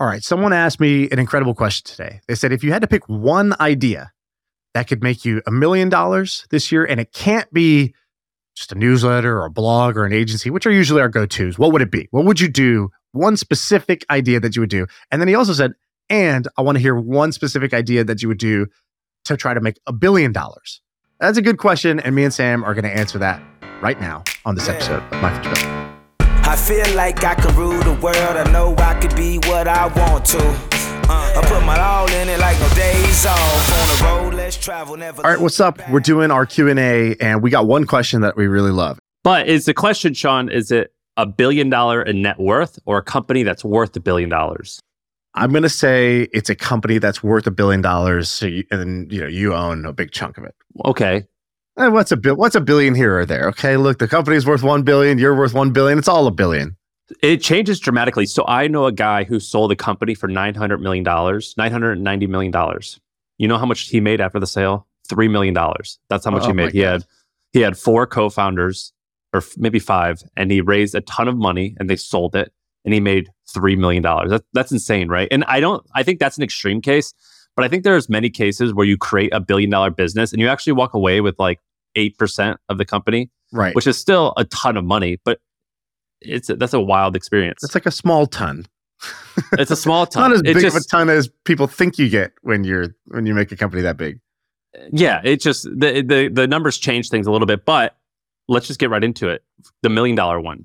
All right. Someone asked me an incredible question today. They said, if you had to pick one idea that could make you a million dollars this year, and it can't be just a newsletter or a blog or an agency, which are usually our go tos, what would it be? What would you do? One specific idea that you would do. And then he also said, and I want to hear one specific idea that you would do to try to make a billion dollars. That's a good question. And me and Sam are going to answer that right now on this episode of My Future Bill. I feel like I can rule the world. I know I could be what I want to. Uh, I put my all in it like no days off. On the road, let's travel. Never All right, what's up? We're doing our Q&A and we got one question that we really love. But is the question, Shaan, is it a billion dollar in net worth or a company that's worth a billion dollars? I'm going to say it's a company that's worth a billion dollars so you, and you know you own a big chunk of it. Okay. Eh, what's a bill? What's a billion here or there? Okay, look, the company's worth one billion. You're worth one billion. It's all a billion. It changes dramatically. So I know a guy who sold a company for $900 million, $990 million. You know how much he made after the sale? $3 million. That's how much Oh he made. He God. had he had four co-founders or f- maybe five and he raised a ton of money and they sold it and he made $3 million. That, that's insane, right? And I don't I think that's an extreme case, but I think there's many cases where you create a billion dollar business and you actually walk away with like 8% of the company, Right. which is still a ton of money, but it's a, that's a wild experience. It's like a small ton. It's a small It's not ton. as It big of a ton as people think you get when you're when you make a company that big. yeah, it just the, the the numbers change things a little bit, but let's just get right into it. The million dollar one.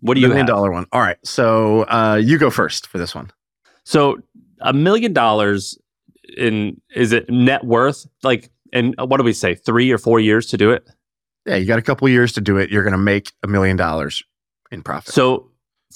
What do you million have? dollar one. All right. So uh, you go first for this one. So a million dollars in is it net worth? Like, and what do we say? Three or four years to do it? Yeah, you got a couple years to do it. You're going to make a million dollars in profit. So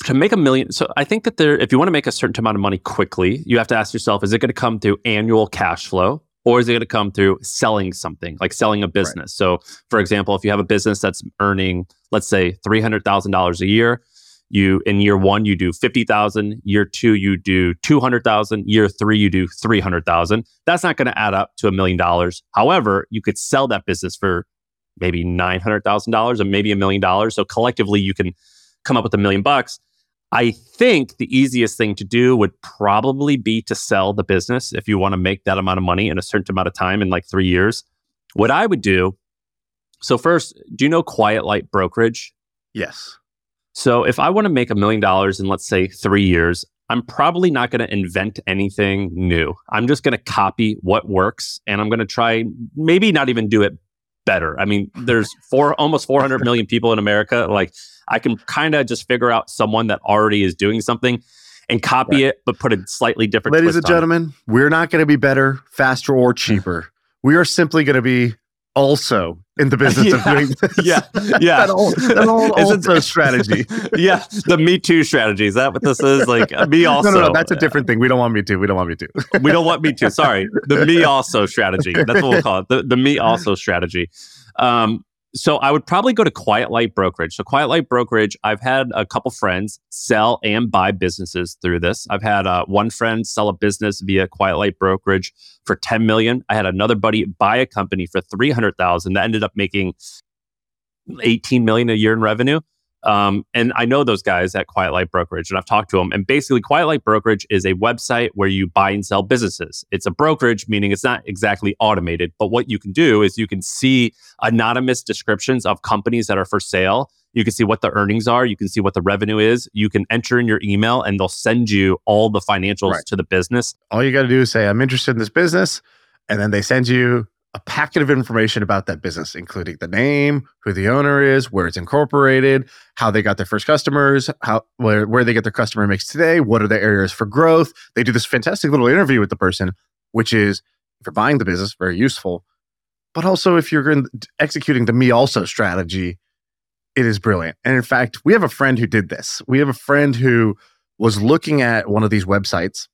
to make a million, so I think that there, if you want to make a certain amount of money quickly, you have to ask yourself: Is it going to come through annual cash flow, or is it going to come through selling something, like selling a business? So, for example, if you have a business that's earning, let's say, three hundred thousand dollars a year, you in year one you do fifty thousand, year two you do two hundred thousand, year three you do three hundred thousand. That's not going to add up to a million dollars. However, you could sell that business for maybe nine hundred thousand dollars and maybe a million dollars. So collectively, you can come up with a million bucks. I think the easiest thing to do would probably be to sell the business if you want to make that amount of money in a certain amount of time in like three years. What I would do, so first, do you know Quiet Light Brokerage? yes. So if I want to make a million dollars in, let's say, three years, I'm probably not going to invent anything new. I'm just going to copy what works and I'm going to try, maybe not even do it better. I mean, mm-hmm. there's four, almost 400 million people in America. Like, I can kind of just figure out someone that already is doing something and copy Right. it, but put a slightly different Ladies twist and gentlemen, we're not going to be better, faster, or cheaper. We are simply going to be also in the business of doing this. Yeah, yeah. that old, that old also strategy. yeah, the Me Too strategy. Is that what this is? Like, uh, me also. no, no, no. That's a different thing. We don't want me to. We don't want me to. we don't want me to. Sorry, the me also strategy. That's what we'll call it. The, the me also strategy. Um, so I would probably go to Quiet Light Brokerage. So Quiet Light Brokerage, I've had a couple friends sell and buy businesses through this. I've had uh, one friend sell a business via Quiet Light Brokerage for 10 million. I had another buddy buy a company for 300,000 that ended up making 18 million a year in revenue. Um, and I know those guys at Quiet Light Brokerage, and I've talked to them. And basically, Quiet Light Brokerage is a website where you buy and sell businesses. It's a brokerage, meaning it's not exactly automated. But what you can do is you can see anonymous descriptions of companies that are for sale. You can see what the earnings are. You can see what the revenue is. You can enter in your email, and they'll send you all the financials Right. to the business. All you got to do is say, I'm interested in this business. And then they send you a packet of information about that business, including the name, who the owner is, where it's incorporated, how they got their first customers, how where, where they get their customer mix today, what are the areas for growth. They do this fantastic little interview with the person, which is if you're buying the business, very useful. But also if you're in, executing the me also strategy, it is brilliant. And in fact, we have a friend who did this. We have a friend who was looking at one of these websites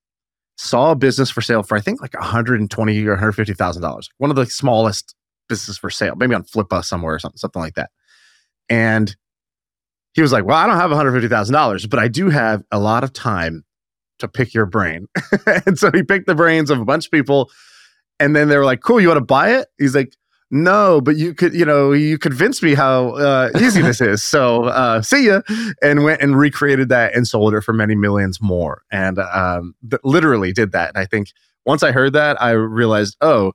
saw a business for sale for I think like 120 or 150 thousand dollars. One of the smallest businesses for sale, maybe on Flippa somewhere or something, something like that. And he was like, "Well, I don't have 150 thousand dollars, but I do have a lot of time to pick your brain." and so he picked the brains of a bunch of people, and then they were like, "Cool, you want to buy it?" He's like, no, but you could, you know, you convinced me how uh, easy this is. So uh, see ya, and went and recreated that and sold it for many millions more, and um, th- literally did that. And I think once I heard that, I realized, oh,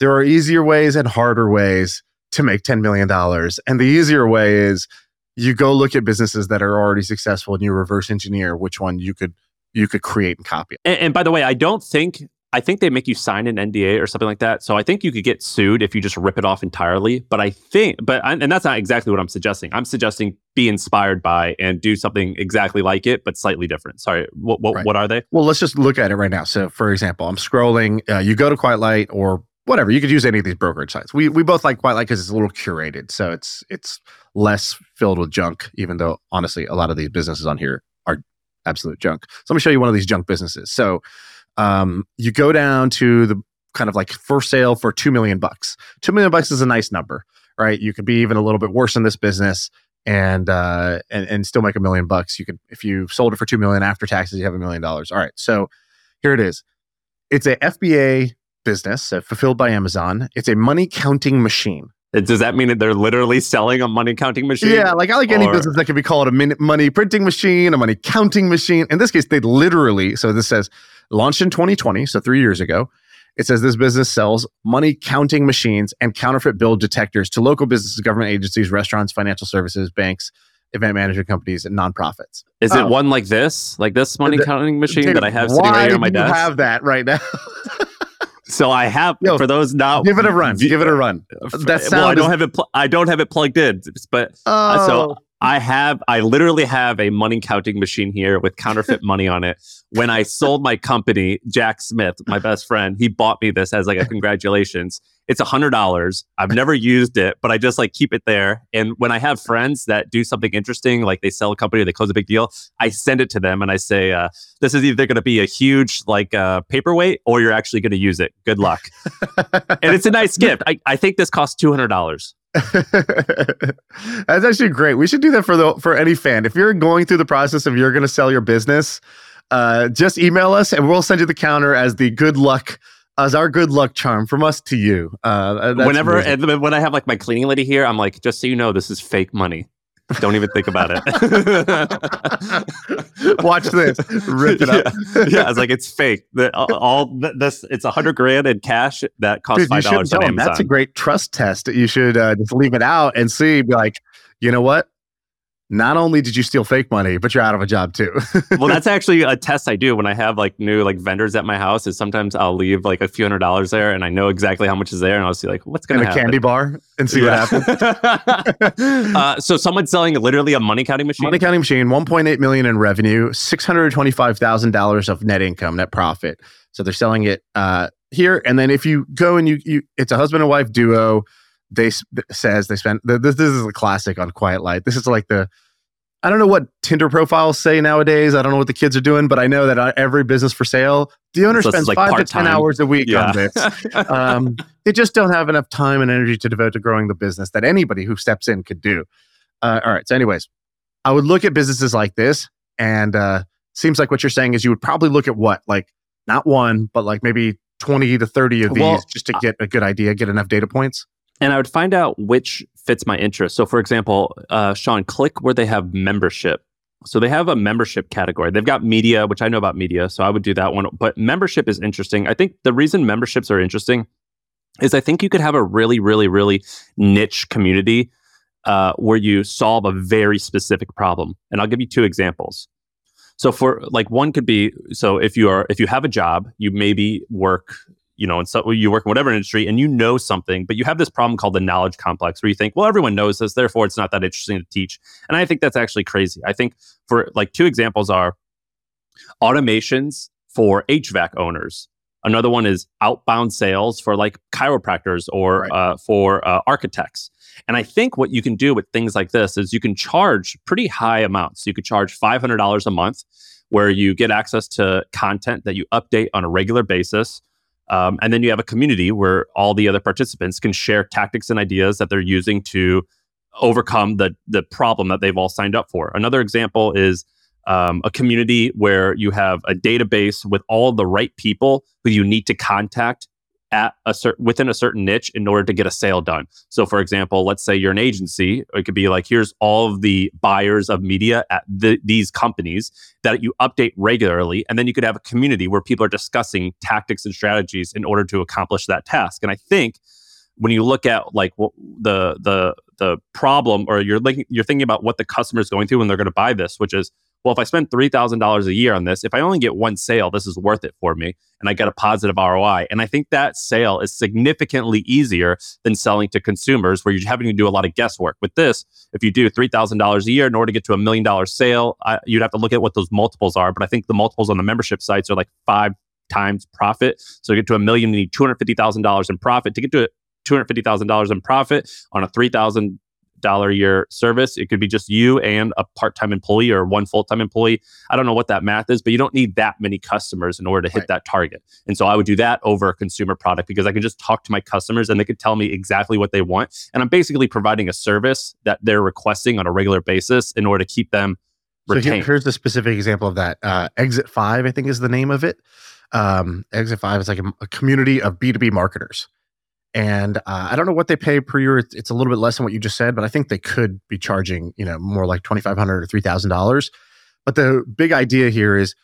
there are easier ways and harder ways to make ten million dollars, and the easier way is you go look at businesses that are already successful and you reverse engineer which one you could you could create and copy. And, and by the way, I don't think I think they make you sign an NDA or something like that. So I think you could get sued if you just rip it off entirely. But I think, but and that's not exactly what I'm suggesting. I'm suggesting be inspired by and do something exactly like it, but slightly different. Sorry, what what, right. what are they? Well, let's just look at it right now. So, for example, I'm scrolling. Uh, you go to Quiet Light or whatever. You could use any of these brokerage sites. We we both like Quiet Light because it's a little curated, so it's it's less filled with junk. Even though honestly, a lot of these businesses on here are absolute junk. So let me show you one of these junk businesses. So um, you go down to the kind of like for sale for two million bucks. Two million bucks is a nice number, right? You could be even a little bit worse in this business and uh, and and still make a million bucks. You could if you sold it for two million after taxes, you have a million dollars. All right, so here it is. It's a FBA business uh, fulfilled by Amazon. It's a money counting machine. Does that mean that they're literally selling a money counting machine? Yeah, like I like any business that can be called a money printing machine, a money counting machine. In this case, they literally. So this says launched in 2020, so three years ago. It says this business sells money counting machines and counterfeit bill detectors to local businesses, government agencies, restaurants, financial services, banks, event management companies, and nonprofits. Is it oh. one like this, like this money counting machine David, that I have sitting right here on my desk? I have that right now. so I have Yo, for those now. Give it a run. Give it a run. Uh, that sound well, I don't is, have it. Pl- I don't have it plugged in, but uh, oh. so I have, I literally have a money counting machine here with counterfeit money on it. When I sold my company, Jack Smith, my best friend, he bought me this as like a congratulations. It's a hundred dollars. I've never used it, but I just like keep it there. And when I have friends that do something interesting, like they sell a company, they close a big deal, I send it to them and I say, uh, "This is either going to be a huge like uh, paperweight, or you're actually going to use it. Good luck." and it's a nice gift. I, I think this costs two hundred dollars. That's actually great. We should do that for the for any fan. If you're going through the process of you're going to sell your business, uh, just email us and we'll send you the counter as the good luck as our good luck charm from us to you. Uh, Whenever and when I have like my cleaning lady here, I'm like, just so you know, this is fake money. Don't even think about it. Watch this. Rip it up. Yeah, yeah it's like it's fake. The, all this it's a hundred grand in cash that costs five dollars on Amazon. That's a great trust test. You should uh, just leave it out and see. Be like, you know what? Not only did you steal fake money, but you're out of a job too. well, that's actually a test I do when I have like new like vendors at my house. Is sometimes I'll leave like a few hundred dollars there, and I know exactly how much is there, and I'll see like what's going to happen. a candy bar and see yeah. what happens. uh, so someone's selling literally a money counting machine. Money counting machine, 1.8 million in revenue, 625 thousand dollars of net income, net profit. So they're selling it uh, here, and then if you go and you you, it's a husband and wife duo they says they spent this, this is a classic on Quiet Light. This is like the I don't know what Tinder profiles say nowadays. I don't know what the kids are doing, but I know that uh, every business for sale, the owner so spends like five part-time. to ten hours a week yeah. on this. um, they just don't have enough time and energy to devote to growing the business that anybody who steps in could do. Uh, all right. So, anyways, I would look at businesses like this, and uh, seems like what you're saying is you would probably look at what like not one, but like maybe twenty to thirty of these well, just to get a good idea, get enough data points and I would find out which fits my interest. So, for example, uh, Shaan, click where they have membership. So they have a membership category. They've got media, which I know about media, so I would do that one. But membership is interesting. I think the reason memberships are interesting is I think you could have a really, really, really niche community uh, where you solve a very specific problem. And I'll give you two examples. So for like one could be so if you are if you have a job, you maybe work you know, and so you work in whatever industry and you know something, but you have this problem called the knowledge complex where you think, well, everyone knows this, therefore it's not that interesting to teach. And I think that's actually crazy. I think for like two examples are automations for HVAC owners. Another one is outbound sales for like chiropractors or right. uh, for uh, architects. And I think what you can do with things like this is you can charge pretty high amounts. You could charge $500 a month where you get access to content that you update on a regular basis. Um, and then you have a community where all the other participants can share tactics and ideas that they're using to overcome the the problem that they've all signed up for. Another example is um, a community where you have a database with all the right people who you need to contact at a certain within a certain niche in order to get a sale done. So for example, let's say you're an agency, it could be like here's all of the buyers of media at the, these companies that you update regularly and then you could have a community where people are discussing tactics and strategies in order to accomplish that task. And I think when you look at like the the the problem or you're like you're thinking about what the customer is going through when they're going to buy this, which is well, if I spend $3,000 a year on this, if I only get one sale, this is worth it for me. And I get a positive ROI. And I think that sale is significantly easier than selling to consumers where you're having to do a lot of guesswork. With this, if you do $3,000 a year in order to get to a million dollar sale, I, you'd have to look at what those multiples are. But I think the multiples on the membership sites are like five times profit. So to get to a million, you need $250,000 in profit. To get to $250,000 in profit on a 3000 dollar a year service. It could be just you and a part time employee or one full time employee. I don't know what that math is, but you don't need that many customers in order to hit right. that target. And so I would do that over a consumer product because I can just talk to my customers and they could tell me exactly what they want. And I'm basically providing a service that they're requesting on a regular basis in order to keep them retained. So here, here's the specific example of that. Uh, Exit Five, I think, is the name of it. Um, Exit Five is like a, a community of B2B marketers and uh, I don't know what they pay per year. It's, a little bit less than what you just said, but I think they could be charging, you know, more like twenty five hundred or three thousand dollars. But the big idea here is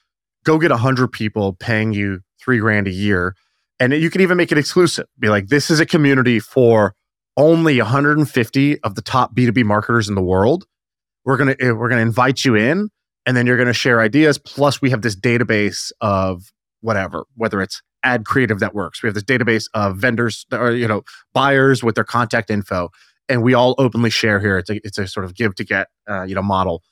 go get hundred people paying you three grand a year, and you can even make it exclusive. Be like, this is a community for only 150 of the top B2B marketers in the world. We're gonna eh, we're gonna invite you in, and then you're gonna share ideas. Plus, we have this database of whatever, whether it's ad creative that works. We have this database of vendors or you know, buyers with their contact info, and we all openly share here. It's a, it's a sort of give to get, uh, you know, model.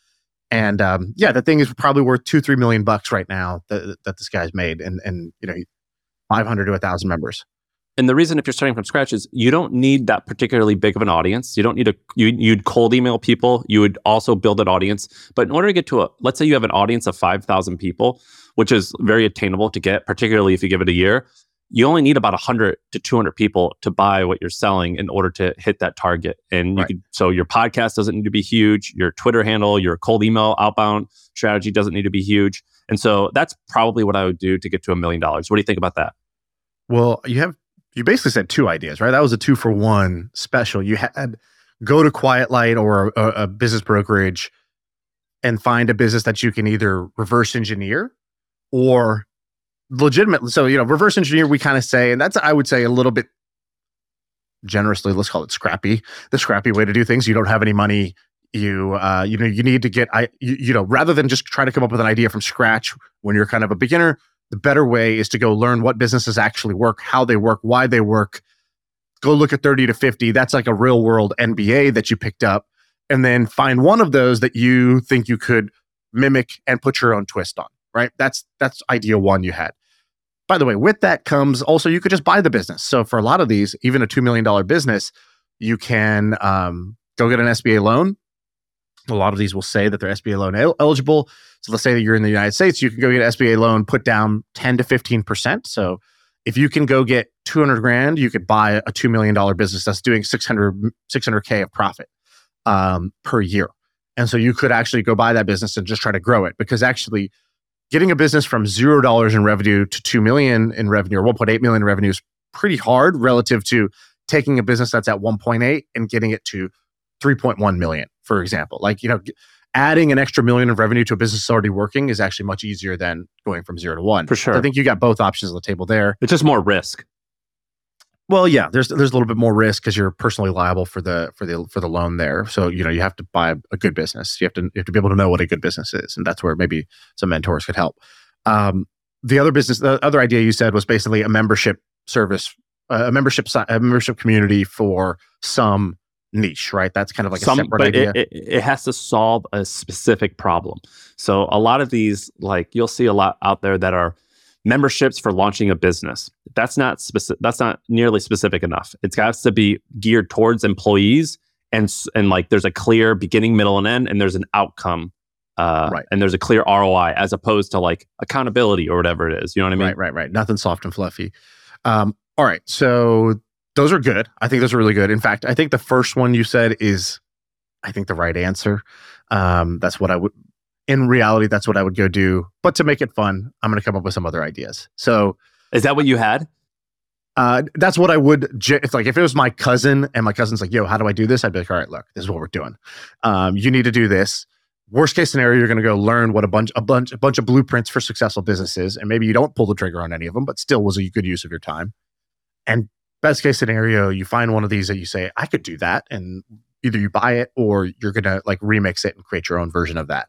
And um, yeah, the thing is probably worth two, three million bucks right now that, that this guy's made, and and you know, five hundred to a thousand members. And the reason if you're starting from scratch is you don't need that particularly big of an audience. You don't need a you you'd cold email people. You would also build an audience. But in order to get to a let's say you have an audience of 5,000 people, which is very attainable to get, particularly if you give it a year. You only need about 100 to 200 people to buy what you're selling in order to hit that target. And you right. could, so your podcast doesn't need to be huge. Your Twitter handle, your cold email outbound strategy doesn't need to be huge. And so that's probably what I would do to get to a million dollars. What do you think about that? Well, you have you basically said two ideas, right? That was a two for one special. You had go to Quiet Light or a, a business brokerage and find a business that you can either reverse engineer or legitimately. So, you know, reverse engineer, we kind of say, and that's, I would say, a little bit generously, let's call it scrappy, the scrappy way to do things. You don't have any money. You, uh, you know, you need to get, I, you, you know, rather than just try to come up with an idea from scratch when you're kind of a beginner, the better way is to go learn what businesses actually work, how they work, why they work. Go look at 30 to 50. That's like a real world MBA that you picked up. And then find one of those that you think you could mimic and put your own twist on, right? That's that's idea one you had. By the way, with that comes also you could just buy the business. So for a lot of these, even a $2 million business, you can um, go get an SBA loan. A lot of these will say that they're SBA loan el- eligible so let's say that you're in the United States, you can go get an SBA loan, put down 10 to 15%. So if you can go get 200 grand, you could buy a $2 million business that's doing 600, 600K of profit um, per year. And so you could actually go buy that business and just try to grow it because actually getting a business from $0 in revenue to 2 million in revenue or 1.8 million in revenue is pretty hard relative to taking a business that's at 1.8 and getting it to 3.1 million, for example. Like, you know, adding an extra million of revenue to a business that's already working is actually much easier than going from zero to one. For sure. So I think you got both options on the table there. It's just more risk. Well, yeah, there's there's a little bit more risk because you're personally liable for the for the for the loan there. So you know you have to buy a good business. You have to you have to be able to know what a good business is, and that's where maybe some mentors could help. Um, the other business, the other idea you said was basically a membership service, uh, a membership a membership community for some niche, right? That's kind of like Some, a separate but idea. It, it, it, has to solve a specific problem. So a lot of these, like you'll see a lot out there that are memberships for launching a business. That's not specific. That's not nearly specific enough. It's got to be geared towards employees, and and like there's a clear beginning, middle, and end, and there's an outcome uh, Right. and there's a clear ROI as opposed to like accountability or whatever it is. You know what I mean? Right, right, right. Nothing soft and fluffy. Um, all right. So those are good. I think those are really good. In fact, I think the first one you said is, I think, the right answer. Um, that's what I would, in reality, that's what I would go do. But to make it fun, I'm going to come up with some other ideas. So Is that what you had? uh, that's what I would. It's like if it was my cousin and my cousin's like, "Yo, how do I do this?" I'd be like, "All right, look, this is what we're doing. Um, you need to do this." Worst case scenario, you're going to go learn what a bunch, a bunch, a bunch of blueprints for successful businesses, and maybe you don't pull the trigger on any of them, but still was a good use of your time. And best case scenario, you find one of these that you say, "I could do that," and either you buy it or you're going to like remix it and create your own version of that.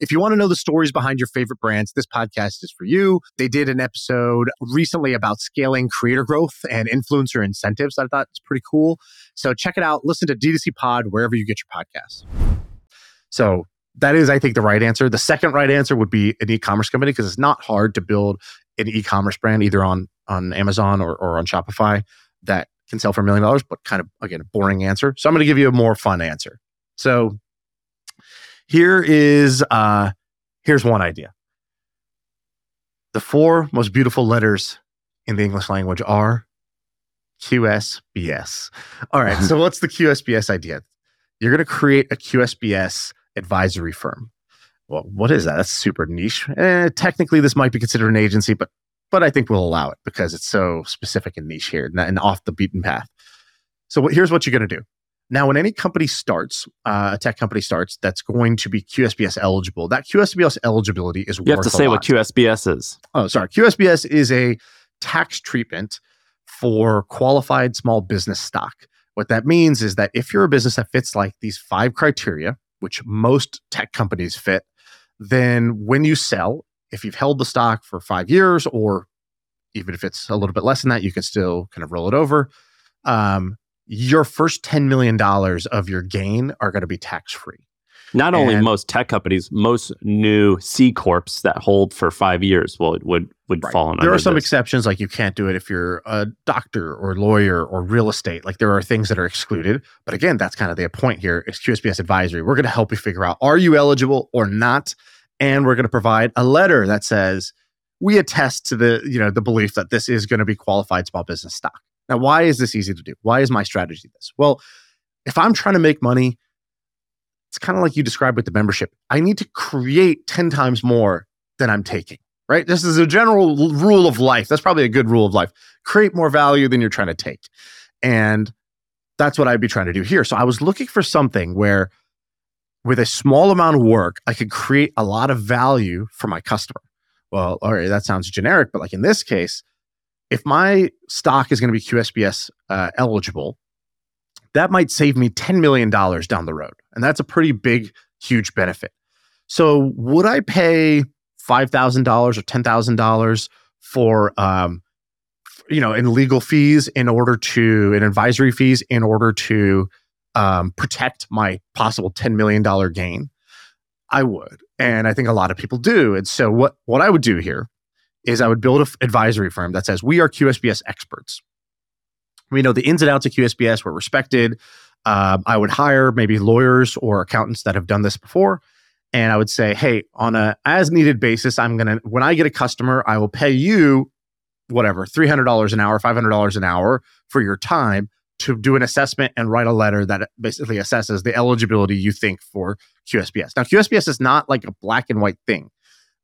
If you want to know the stories behind your favorite brands, this podcast is for you. They did an episode recently about scaling creator growth and influencer incentives. I thought it's pretty cool. So check it out. Listen to D2C Pod wherever you get your podcasts. So that is, I think, the right answer. The second right answer would be an e-commerce company because it's not hard to build an e-commerce brand either on on Amazon or, or on Shopify that can sell for a million dollars, but kind of again a boring answer. So I'm going to give you a more fun answer. So here is uh here's one idea. The four most beautiful letters in the English language are QSBS. All right, so what's the QSBS idea? You're going to create a QSBS advisory firm. Well, what is that? That's super niche. Eh, technically, this might be considered an agency, but but I think we'll allow it because it's so specific and niche here and- and off the beaten path. So what, here's what you're going to do. Now, when any company starts, uh, a tech company starts, that's going to be QSBS eligible. That QSBS eligibility is what. You have to say what QSBS is. oh sorry qsbs is a tax treatment for qualified small business stock what that means is that if you're a business that fits like these five criteria which most tech companies fit then when you sell if you've held the stock for five years or even if it's a little bit less than that you can still kind of roll it over um, your first $10 million of your gain are going to be tax free Not only And- most tech companies, most new C corps that hold for five years will would would Right. fall under. There are some this. exceptions, like you can't do it if you're a doctor or lawyer or real estate. Like there are things that are excluded. But again, that's kind of the point here is QSBS advisory. We're going to help you figure out are you eligible or not, and we're going to provide a letter that says we attest to the you know the belief that this is going to be qualified small business stock. Now, why is this easy to do? Why is my strategy this? Well, if I'm trying to make money, it's kind of like you described with the membership. I need to create 10 times more than I'm taking right? This is a general rule of life. That's probably a good rule of life. Create more value than you're trying to take. And that's what I'd be trying to do here. So I was looking for something where, with a small amount of work, I could create a lot of value for my customer. Well, all right, that sounds generic, but like in this case, if my stock is going to be QSBS uh, eligible, that might save me $10 million down the road. And that's a pretty big, huge benefit. So would I pay five thousand dollars or ten thousand dollars for um, you know in legal fees in order to in advisory fees in order to um, protect my possible ten million dollar gain? I would, and I think a lot of people do. And so what what I would do here is I would build an advisory firm that says we are QSBS experts. We know the ins and outs of QSBS. We're respected. Um, I would hire maybe lawyers or accountants that have done this before and I would say, hey, on a as needed basis, I'm gonna when I get a customer, I will pay you whatever three hundred dollars an hour, five hundred dollars an hour for your time to do an assessment and write a letter that basically assesses the eligibility you think for QSBS. Now, QSBS is not like a black and white thing.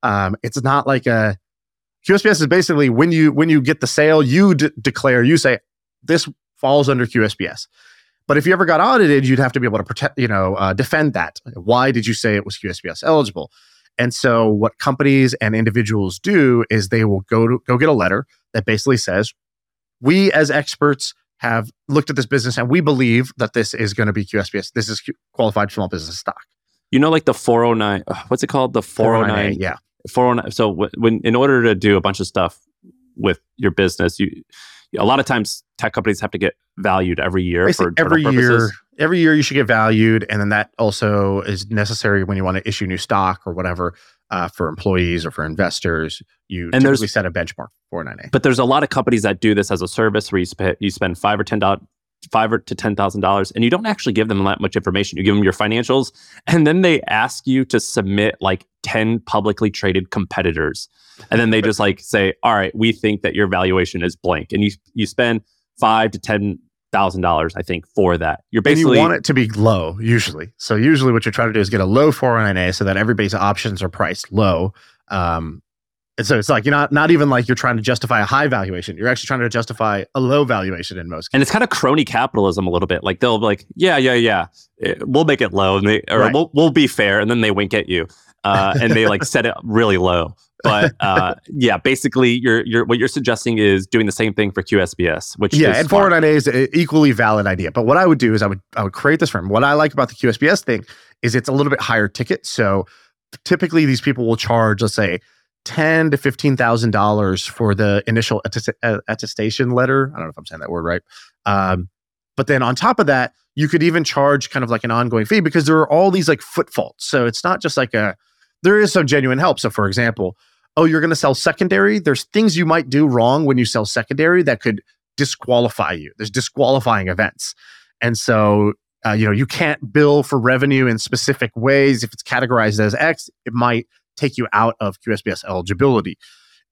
Um, it's not like a QSBS is basically when you when you get the sale, you d- declare, you say this falls under QSBS. But if you ever got audited, you'd have to be able to protect, you know, uh, defend that. Why did you say it was QSBS eligible? And so, what companies and individuals do is they will go to go get a letter that basically says, "We as experts have looked at this business and we believe that this is going to be QSBS. This is Q- qualified small business stock." You know, like the 409, uh, what's it called? The 409. 409A, yeah, 409 so w- when in order to do a bunch of stuff with your business, you a lot of times tech companies have to get valued every year Basically, for every year, every year you should get valued, and then that also is necessary when you want to issue new stock or whatever uh, for employees or for investors. You And there's- typically set a benchmark for 409A. But there's a lot of companies that do this as a service where you, sp- you spend five or ten dollars, five or to ten thousand dollars, and you don't actually give them that much information. You give them your financials, and then they ask you to submit like ten publicly traded competitors, and then they just like say, "All right, we think that your valuation is blank," and you you spend five to ten thousand dollars, I think, for that. You're And basically you want it to be low usually. So usually what you're trying to do is get a low 409A so that everybody's options are priced low. Um, and so it's like you're not not even like you're trying to justify a high valuation. You're actually trying to justify a low valuation in most cases. and it's kind of crony capitalism a little bit. Like they'll be like, yeah, yeah, yeah, eh, we'll make it low, and they or Right. we'll we'll be fair, and then they wink at you, uh, and they like set it really low. But uh, yeah, basically, you're you're what you're suggesting is doing the same thing for QSBS, which is yeah, and smart. 409A is an equally valid idea. But what I would do is I would I would create this firm. What I like about the QSBS thing is it's a little bit higher ticket. So typically these people will charge, let's say, ten to fifteen thousand dollars for the initial uh, attestation letter. I don't know if I'm saying that word right. Um, but then on top of that, you could even charge kind of like an ongoing fee because there are all these like foot faults. So it's not just like a there is some genuine help. So for example, oh, you're going to sell secondary. There's things you might do wrong when you sell secondary that could disqualify you. There's disqualifying events. And so, uh, you know, you can't bill for revenue in specific ways. If it's categorized as X, it might take you out of QSBS eligibility.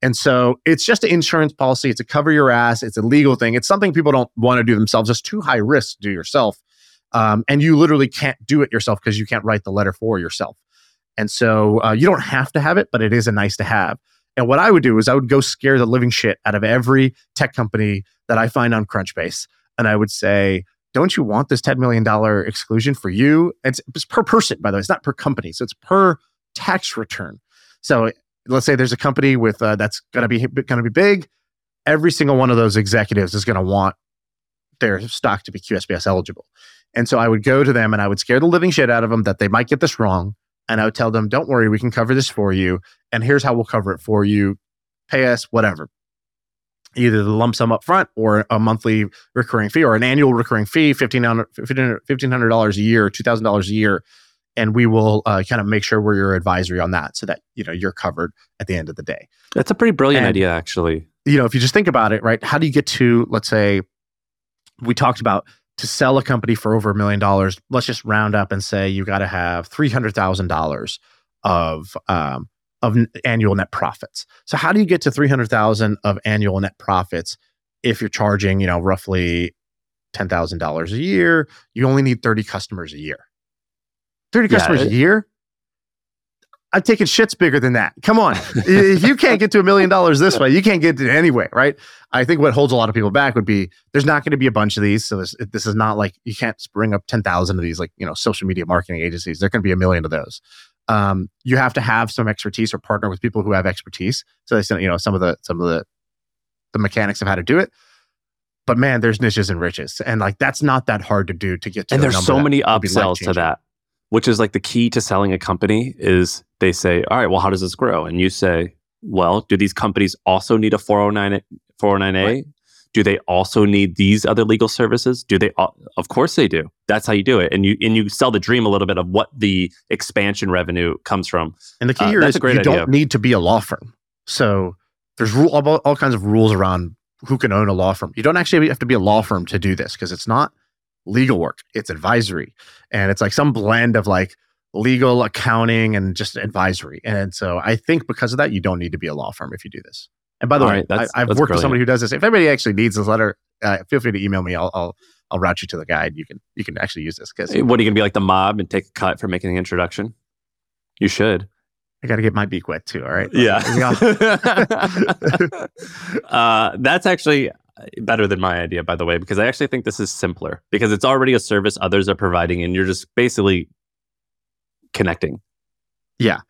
And so it's just an insurance policy. It's a cover your ass. It's a legal thing. It's something people don't want to do themselves. It's too high risk to do yourself. Um, and you literally can't do it yourself because you can't write the letter for yourself. And so uh, you don't have to have it, but it is a nice to have. And what I would do is I would go scare the living shit out of every tech company that I find on Crunchbase. And I would say, don't you want this $10 million exclusion for you? It's, it's per person, by the way. It's not per company. So it's per tax return. So let's say there's a company with uh, that's going to be going to be big. Every single one of those executives is going to want their stock to be QSBS eligible. And so I would go to them and I would scare the living shit out of them that they might get this wrong. And I would tell them, don't worry, we can cover this for you. And here's how we'll cover it for you. Pay us whatever. Either the lump sum up front or a monthly recurring fee or an annual recurring fee, $1,500, $1,500 a year, $2,000 a year. And we will uh, kind of make sure we're your advisory on that so that, you know, you're covered at the end of the day. That's a pretty brilliant And- idea, actually. You know, if you just think about it, right? How do you get to, let's say, we talked about to sell a company for over a million dollars, let's just round up and say you got to have three hundred thousand dollars of um, of annual net profits. So how do you get to three hundred thousand of annual net profits if you're charging, you know, roughly ten thousand dollars a year? You only need thirty customers a year. Thirty Yeah, customers it- a year. I'm taking shits bigger than that. Come on. if you can't get to a million dollars this way, you can't get to it anyway, right? I think what holds a lot of people back would be there's not going to be a bunch of these. So this, this is not like you can't bring up 10,000 of these, like, you know, social media marketing agencies. There can be a million of those. Um, you have to have some expertise or partner with people who have expertise. So they, send, you know, some of the, some of the, the mechanics of how to do it. But man, there's niches and riches. And like, that's not that hard to do to get to and there's so many upsells to that which is like the key to selling a company is they say all right well how does this grow and you say well do these companies also need a 409 409a Right. do they also need these other legal services do they of course they do that's how you do it and you and you sell the dream a little bit of what the expansion revenue comes from And the key Uh, here is you idea. don't need to be a law firm. So there's rule, all, all kinds of rules around who can own a law firm. You don't actually have to be a law firm to do this because it's not legal work. It's advisory. And it's like some blend of like legal, accounting, and just advisory. And so I think because of that, you don't need to be a law firm if you do this. And by the All way, right, I, I've that's worked with somebody who does this. If anybody actually needs this letter, uh, feel free to email me. I'll, I'll I'll route you to the guide. You can you can actually use this because what are you going to be like the mob and take a cut for making the introduction you should I got to get my beak wet too. All right. yeah Yeah. uh, that's actually better than my idea, by the way, because I actually think this is simpler because it's already a service others are providing, and you're just basically connecting. Yeah.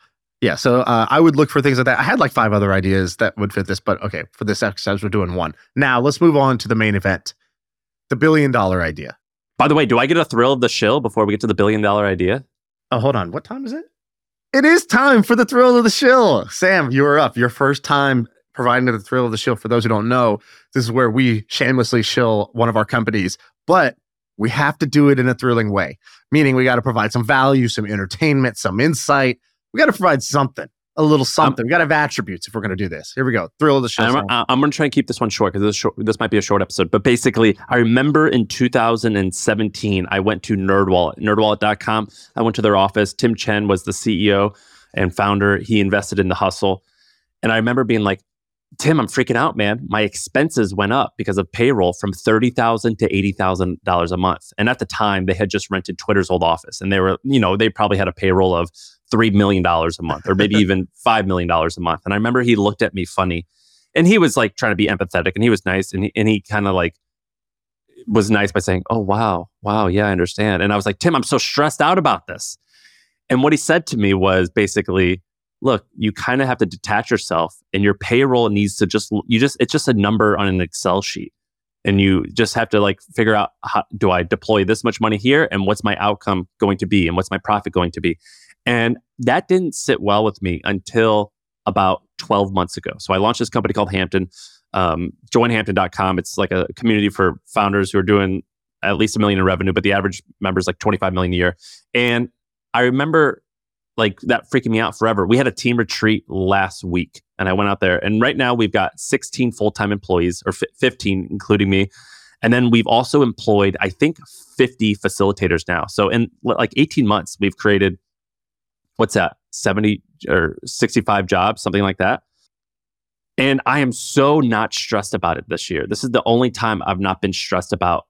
Yeah, so uh, I would look for things like that. I had like five other ideas that would fit this, but okay, for this exercise, we're doing one. Now let's move on to the main event the billion dollar idea. By the way, do I get a thrill of the shill before we get to the billion dollar idea? Oh, hold on. What time is it? It is time for the thrill of the shill. Sam, you are up. Your first time providing the thrill of the shill. For those who don't know, this is where we shamelessly shill one of our companies, but we have to do it in a thrilling way, meaning we got to provide some value, some entertainment, some insight. We got to provide something, a little um, something. we got to have attributes if we're going to do this. Here we go. Thrill of the shill. I'm, I'm going to try and keep this one short because this, short, this might be a short episode. But basically, I remember in 2017, I went to NerdWallet, nerdwallet.com. I went to their office. Tim Chen was the CEO and founder. He invested in the hustle. And I remember being like, Tim, I'm freaking out, man. My expenses went up because of payroll from thirty thousand to eighty thousand dollars a month. And at the time, they had just rented Twitter's old office, and they were, you know, they probably had a payroll of three million dollars a month, or maybe even five million dollars a month. And I remember he looked at me funny, and he was like trying to be empathetic, and he was nice, and he, and he kind of like was nice by saying, "Oh wow, wow, yeah, I understand." And I was like, "Tim, I'm so stressed out about this." And what he said to me was basically, look, you kind of have to detach yourself and your payroll needs to just, you just, it's just a number on an Excel sheet. And you just have to like figure out how do I deploy this much money here and what's my outcome going to be and what's my profit going to be. And that didn't sit well with me until about 12 months ago. So I launched this company called Hampton, um, joinhampton.com. It's like a community for founders who are doing at least a million in revenue, but the average member is like 25 million a year. And I remember like that freaking me out forever. We had a team retreat last week and I went out there and right now we've got 16 full-time employees or f- 15 including me. And then we've also employed I think 50 facilitators now. So in like 18 months we've created what's that? 70 or 65 jobs, something like that. And I am so not stressed about it this year. This is the only time I've not been stressed about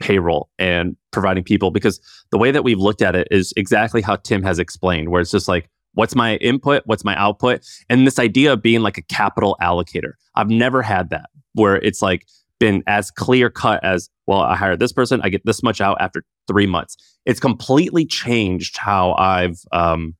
payroll and providing people because the way that we've looked at it is exactly how Tim has explained, where it's just like, what's my input? What's my output? And this idea of being like a capital allocator. I've never had that where it's like been as clear cut as, well, I hired this person, I get this much out after three months. It's completely changed how I've, um,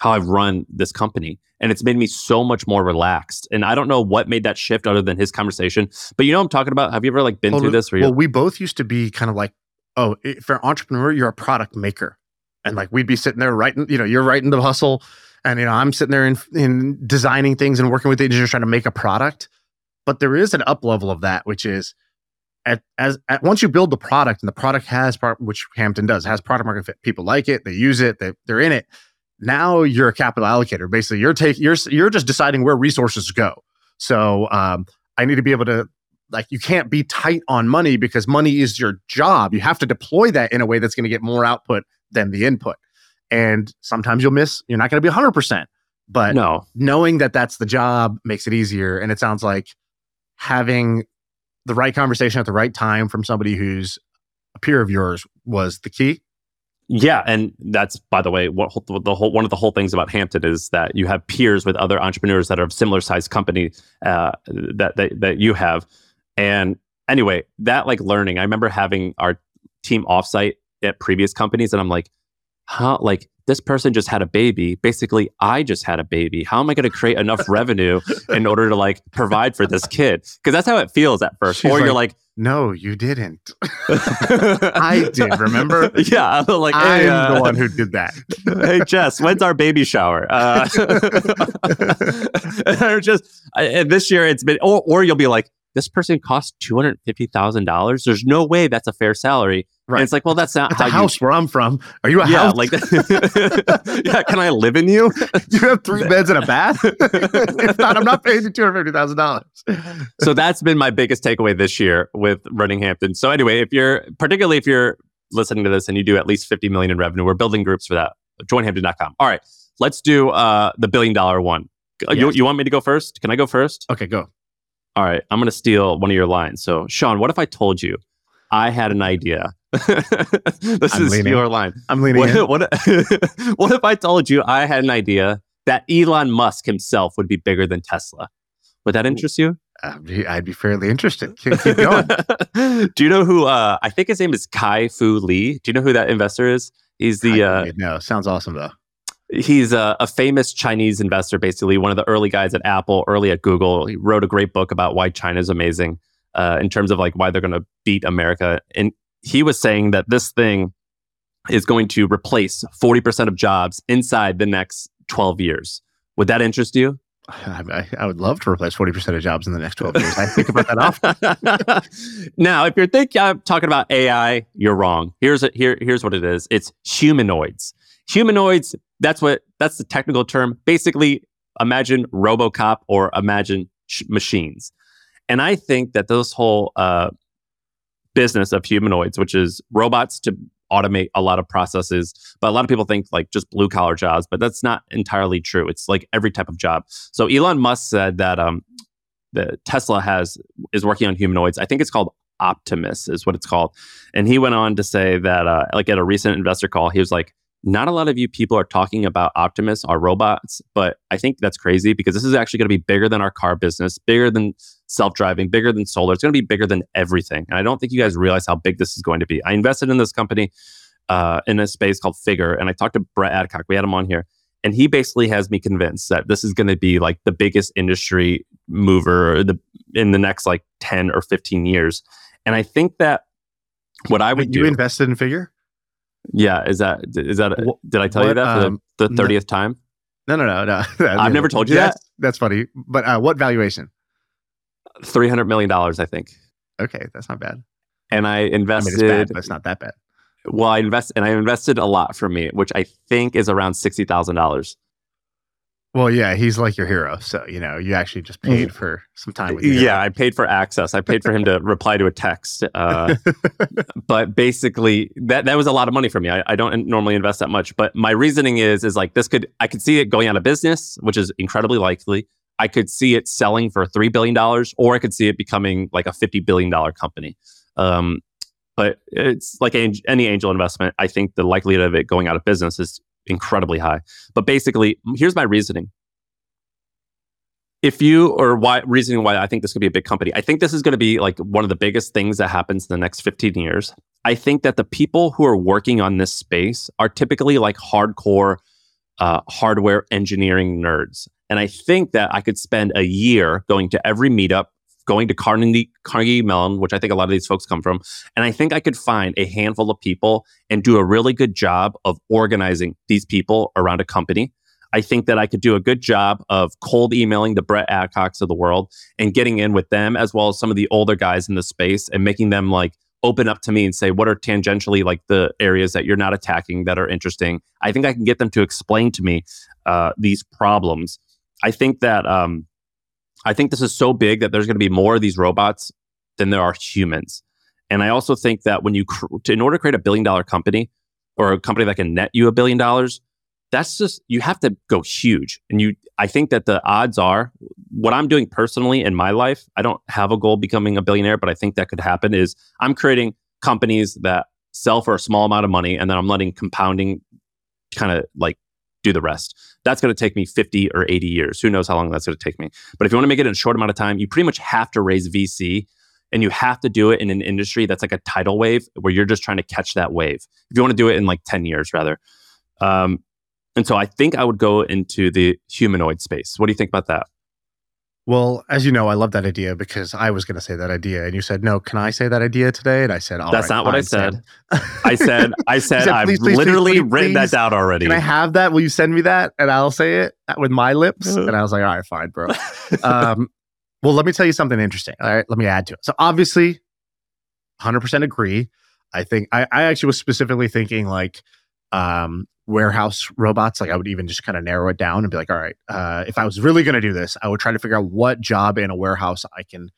how I've run this company. And it's made me so much more relaxed. And I don't know what made that shift other than his conversation. But you know I'm talking about? Have you ever like been well, through this? Where well, we both used to be kind of like, oh, if you're an entrepreneur, you're a product maker. And like we'd be sitting there writing, you know, you're writing the hustle. And you know, I'm sitting there in, in designing things and working with engineers trying to make a product. But there is an up level of that, which is at as at, once you build the product and the product has which Hampton does has product market fit. People like it, they use it, they, they're in it now you're a capital allocator. Basically, you're taking you're you're just deciding where resources go. So um, I need to be able to like you can't be tight on money because money is your job. You have to deploy that in a way that's going to get more output than the input. And sometimes you'll miss. You're not going to be 100, percent but no, knowing that that's the job makes it easier. And it sounds like having the right conversation at the right time from somebody who's a peer of yours was the key. Yeah, and that's by the way, what the whole one of the whole things about Hampton is that you have peers with other entrepreneurs that are of similar sized company uh, that, that that you have. And anyway, that like learning, I remember having our team offsite at previous companies, and I'm like, huh, like this person just had a baby. Basically, I just had a baby. How am I going to create enough revenue in order to like provide for this kid? Because that's how it feels at first. She's or like, you're like, no, you didn't. I did. Remember? Yeah, like I'm uh, the one who did that. hey, Jess, when's our baby shower? Uh, just and this year it's been, or, or you'll be like, this person costs two hundred fifty thousand dollars. There's no way that's a fair salary. Right. And it's like, well, that's not it's a house you, where I'm from. Are you a yeah, house? Like, yeah, can I live in you? Do you have three beds and a bath. if not, I'm not paying you two hundred fifty thousand dollars. so that's been my biggest takeaway this year with running Hampton. So anyway, if you're particularly if you're listening to this and you do at least fifty million in revenue, we're building groups for that. Joinhampton.com. All right, let's do uh, the billion dollar one. Yes. You, you want me to go first? Can I go first? Okay, go. All right, I'm going to steal one of your lines. So, Shaan, what if I told you I had an idea? this I'm is leaning. your line. I'm leaning. What, what, what, if I told you I had an idea that Elon Musk himself would be bigger than Tesla? Would that interest you? I'd be fairly interested. Keep, keep going. Do you know who? Uh, I think his name is Kai Fu Lee. Do you know who that investor is? He's the. Uh, no, sounds awesome though he's a, a, famous Chinese investor, basically one of the early guys at Apple, early at Google. He wrote a great book about why China is amazing uh, in terms of like why they're going to beat America. And he was saying that this thing is going to replace 40% of jobs inside the next 12 years. Would that interest you? I, I, would love to replace 40% of jobs in the next 12 years. I think about that often. now, if you're thinking I'm talking about AI, you're wrong. Here's a, here, here's what it is. It's humanoids. Humanoids, that's what that's the technical term. Basically, imagine RoboCop or imagine sh- machines. And I think that this whole uh, business of humanoids, which is robots to automate a lot of processes. But a lot of people think like just blue collar jobs, but that's not entirely true. It's like every type of job. So Elon Musk said that um, the Tesla has is working on humanoids. I think it's called Optimus is what it's called. And he went on to say that uh, like at a recent investor call, he was like, not a lot of you people are talking about Optimus, our robots, but I think that's crazy because this is actually going to be bigger than our car business, bigger than self driving, bigger than solar. It's going to be bigger than everything. And I don't think you guys realize how big this is going to be. I invested in this company uh, in a space called Figure, and I talked to Brett Adcock. We had him on here. And he basically has me convinced that this is going to be like the biggest industry mover the, in the next like 10 or 15 years. And I think that what I would do. You invested in Figure? Yeah, is that is that? did I tell what, you that for um, the thirtieth no, time? No, no, no, no. I've never told you that's, that. That's funny. But uh, what valuation? Three hundred million dollars, I think. Okay, that's not bad. And I invested. I mean, it's bad, but it's not that bad. Well, I invest and I invested a lot for me, which I think is around sixty thousand dollars. Well, yeah, he's like your hero. So, you know, you actually just paid Mm. for some time with Yeah, I paid for access. I paid for him to reply to a text. Uh, but basically, that that was a lot of money for me. I, I don't normally invest that much. But my reasoning is is like this could I could see it going out of business, which is incredibly likely. I could see it selling for three billion dollars, or I could see it becoming like a fifty billion dollar company. Um, but it's like any angel investment. I think the likelihood of it going out of business is incredibly high. But basically, here's my reasoning. If you or why reasoning why I think this could be a big company, I think this is going to be like one of the biggest things that happens in the next 15 years. I think that the people who are working on this space are typically like hardcore uh, hardware engineering nerds. And I think that I could spend a year going to every meetup, going to Carnegie, Carnegie Mellon, which I think a lot of these folks come from. And I think I could find a handful of people and do a really good job of organizing these people around a company. I think that I could do a good job of cold emailing the Brett Adcocks of the world and getting in with them, as well as some of the older guys in the space and making them like open up to me and say, what are tangentially like the areas that you're not attacking that are interesting? I think I can get them to explain to me uh, these problems. I think that um, I think this is so big that there's going to be more of these robots than there are humans. And I also think that when you, cr- in order to create a billion dollar company or a company that can net you a billion dollars, that's just, you have to go huge. And you, I think that the odds are what I'm doing personally in my life, I don't have a goal becoming a billionaire, but I think that could happen is I'm creating companies that sell for a small amount of money and then I'm letting compounding kind of like do the rest. That's going to take me 50 or 80 years. Who knows how long that's going to take me. But if you want to make it in a short amount of time, you pretty much have to raise VC and you have to do it in an industry that's like a tidal wave where you're just trying to catch that wave. If you want to do it in like 10 years, rather. Um, and so I think I would go into the humanoid space. What do you think about that? Well, as you know, I love that idea because I was going to say that idea, and you said, "No, can I say that idea today?" And I said, "All That's right, not what I said. I said, I said, said, I've "Please, literally please, written that down already. Can I have that? Will you send me that, and I'll say it with my lips? Uh. And I was like, "All right, fine, bro." um, well, let me tell you something interesting. All right, let me add to it. So obviously, hundred percent agree. I think I, I actually was specifically thinking like um, warehouse robots. Like I would even just kind of narrow it down and be like, all right, uh, if I was really going to do this, I would try to figure out what job in a warehouse I can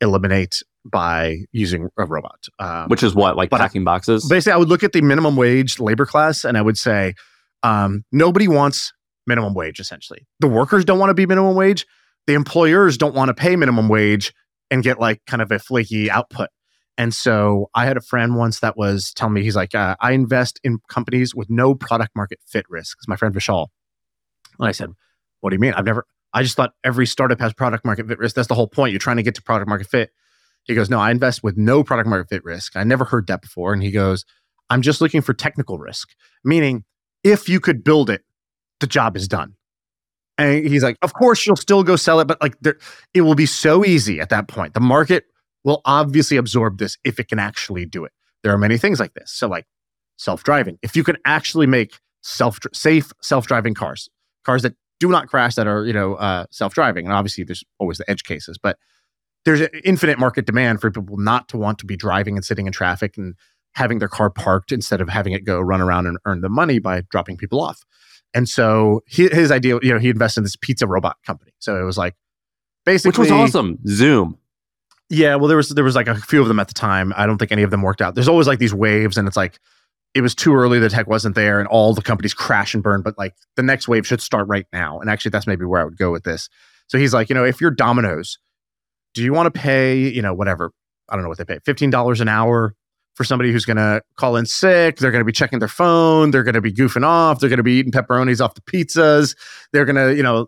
eliminate by using a robot. Um, Which is what, like But I- packing boxes? basically, I would look at the minimum wage labor class and I would say, um, nobody wants minimum wage. Essentially, the workers don't want to be minimum wage. The employers don't want to pay minimum wage and get like kind of a flaky output. And so I had a friend once that was telling me, he's like, uh, I invest in companies with no product market fit risk. It's my friend Vishal. And I said, What do you mean? I've never, I just thought every startup has product market fit risk. That's the whole point. You're trying to get to product market fit. He goes, No, I invest with no product market fit risk. I never heard that before. And he goes, I'm just looking for technical risk, meaning if you could build it, the job is done. And he's like, Of course, you'll still go sell it, but like there, it will be so easy at that point. The market will obviously absorb this if it can actually do it. There are many things like this. So, like, self-driving. If you can actually make self safe self-driving cars, cars that do not crash that are you know uh, self-driving, and obviously there's always the edge cases, but there's an infinite market demand for people not to want to be driving and sitting in traffic and having their car parked instead of having it go run around and earn the money by dropping people off. And so he, his idea, you know, he invested in this pizza robot company. So it was like basically, which was awesome. Zume. Yeah, well, there was there was like a few of them at the time. I don't think any of them worked out. There's always like these waves, and it's like it was too early. The tech wasn't there, and all the companies crash and burn. But like the next wave should start right now. And actually, that's maybe where I would go with this. So he's like, you know, if you're Domino's, do you want to pay, you know, whatever? I don't know what they pay, fifteen dollars an hour for somebody who's going to call in sick. They're going to be checking their phone. They're going to be goofing off. They're going to be eating pepperonis off the pizzas. They're going to, you know,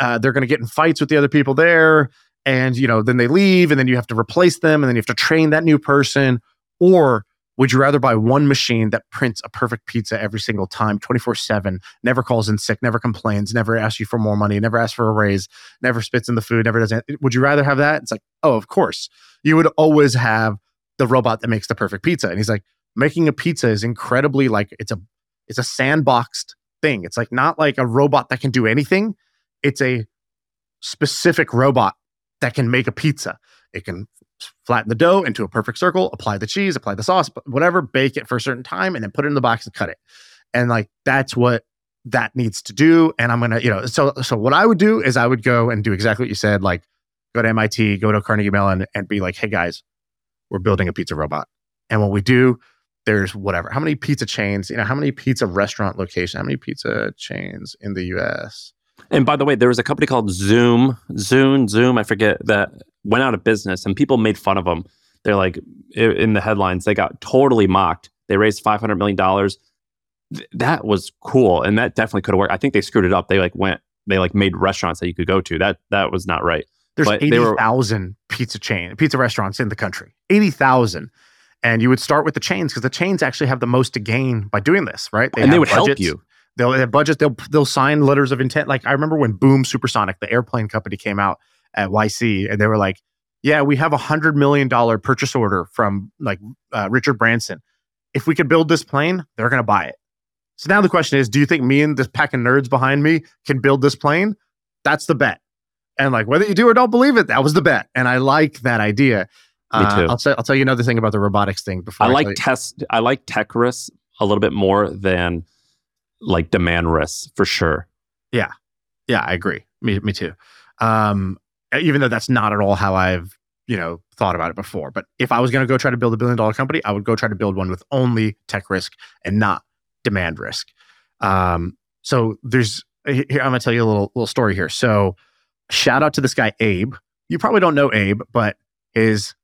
uh, they're going to get in fights with the other people there and you know then they leave and then you have to replace them and then you have to train that new person. Or would you rather buy one machine that prints a perfect pizza every single time 24/7 never calls in sick never complains never asks you for more money never asks for a raise never spits in the food never does anything would you rather have that? It's like oh of course. You would always have the robot that makes the perfect pizza and he's like making a pizza is incredibly like it's a it's a sandboxed thing. It's like not like a robot that can do anything. It's a specific robot that can make a pizza. It can flatten the dough into a perfect circle, apply the cheese, apply the sauce, whatever, bake it for a certain time, and then put it in the box and cut it. And like that's what that needs to do. And I'm gonna, you know, so so what I would do is I would go and do exactly what you said, like go to MIT, go to Carnegie Mellon, and be like, hey guys, we're building a pizza robot. And what we do, there's whatever. How many pizza chains, you know, how many pizza restaurant locations, how many pizza chains in the US? And by the way, there was a company called Zume, Zume, Zume, I forget, that went out of business and people made fun of them. They're like, in the headlines, they got totally mocked. They raised $500 million. Th- that was cool. And that definitely could have worked. I think they screwed it up. They like went, they like made restaurants that you could go to. That that was not right. There's 80,000 pizza chain, pizza restaurants in the country. 80,000. And you would start with the chains because the chains actually have the most to gain by doing this, right? They and they would budgets. help you. They'll have budget. They'll they'll sign letters of intent. Like I remember when Boom Supersonic, the airplane company, came out at YC, and they were like, "Yeah, we have a hundred million dollar purchase order from like uh, Richard Branson. If we could build this plane, they're going to buy it." So now the question is, do you think me and this pack of nerds behind me can build this plane? That's the bet. And like whether you do or don't believe it, that was the bet. And I like that idea. Me too. Uh, I'll, say, I'll tell you another thing about the robotics thing before I, I like test. I like tech risks a little bit more than like demand risks for sure. Yeah. Yeah, I agree. Me, me too. Um, even though that's not at all how I've, you know, thought about it before. But if I was going to go try to build a billion dollar company, I would go try to build one with only tech risk and not demand risk. Um, so there's, here, I'm going to tell you a little, little story here. So shout out to this guy, Abe. You probably don't know Abe, but his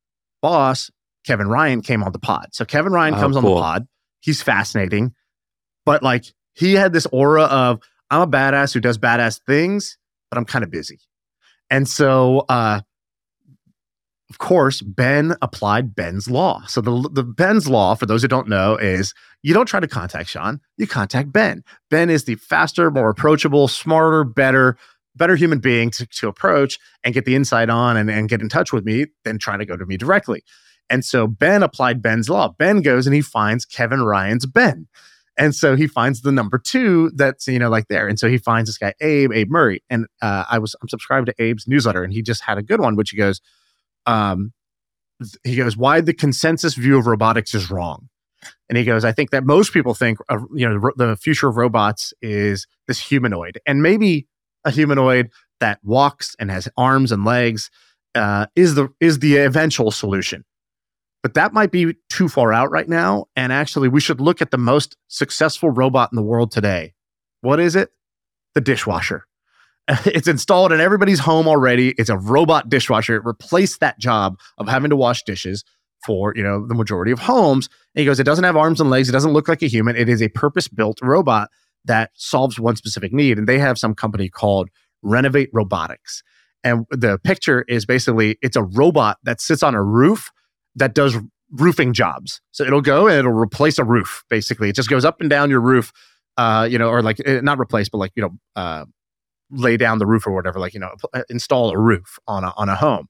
boss, Kevin Ryan, came on the pod. So Kevin Ryan oh, comes cool. on the pod. He's fascinating, but like he had this aura of I'm a badass who does badass things, but I'm kind of busy. And so, uh, of course, Ben applied Ben's law. So the the Ben's law, for those who don't know, is you don't try to contact Shaan, you contact Ben. Ben is the faster, more approachable, smarter, better, better human being to, to approach and get the insight on and, and get in touch with me than trying to go to me directly. And so Ben applied Ben's law. Ben goes and he finds Kevin Ryan's Ben. And so he finds the number two that's, you know, like there. And so he finds this guy, Abe, Abe Murray. And uh, I was, I'm subscribed to Abe's newsletter and he just had a good one, which he goes, um, he goes, why the consensus view of robotics is wrong. And he goes, I think that most people think, you know, the future of robots is this humanoid and maybe a humanoid that walks and has arms and legs uh, is the is the eventual solution but that might be too far out right now. And actually, we should look at the most successful robot in the world today. What is it? The dishwasher. It's installed in everybody's home already. It's a robot dishwasher. It replaced that job of having to wash dishes for you know the majority of homes. And he goes, it doesn't have arms and legs. It doesn't look like a human. It is a purpose-built robot that solves one specific need. And they have some company called Renovate Robotics. And the picture is basically it's a robot that sits on a roof that does roofing jobs. So it'll go and it'll replace a roof. Basically, it just goes up and down your roof. Uh, you know, or like eh, not replace, but like you know, uh, lay down the roof or whatever. Like you know, uh, install a roof on a on a home.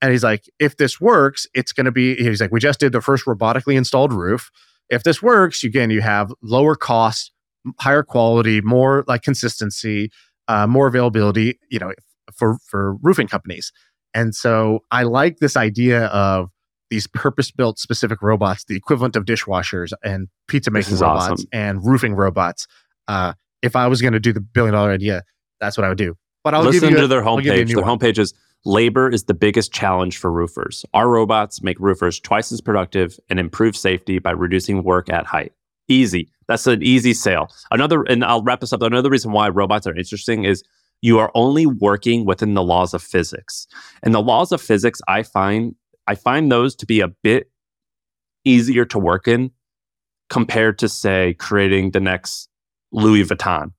And he's like, if this works, it's going to be. He's like, we just did the first robotically installed roof. if this works, again, you have lower cost, higher quality, more like consistency, uh, more availability, you know, for for roofing companies. And so I like this idea of these purpose-built specific robots, the equivalent of dishwashers and pizza making robots awesome. and roofing robots. Uh, if I was going to do the billion dollar idea, that's what I would do. But I'll Listen to a- their I'll give you a homepage. Their one. homepage is labor is the biggest challenge for roofers. Our robots make roofers twice as productive and improve safety by reducing work at height. Easy. That's an easy sale. Another, and I'll wrap this up. Another reason why robots are interesting is you are only working within the laws of physics. And the laws of physics, I find, I find those to be a bit easier to work in compared to say creating the next Louis Vuitton.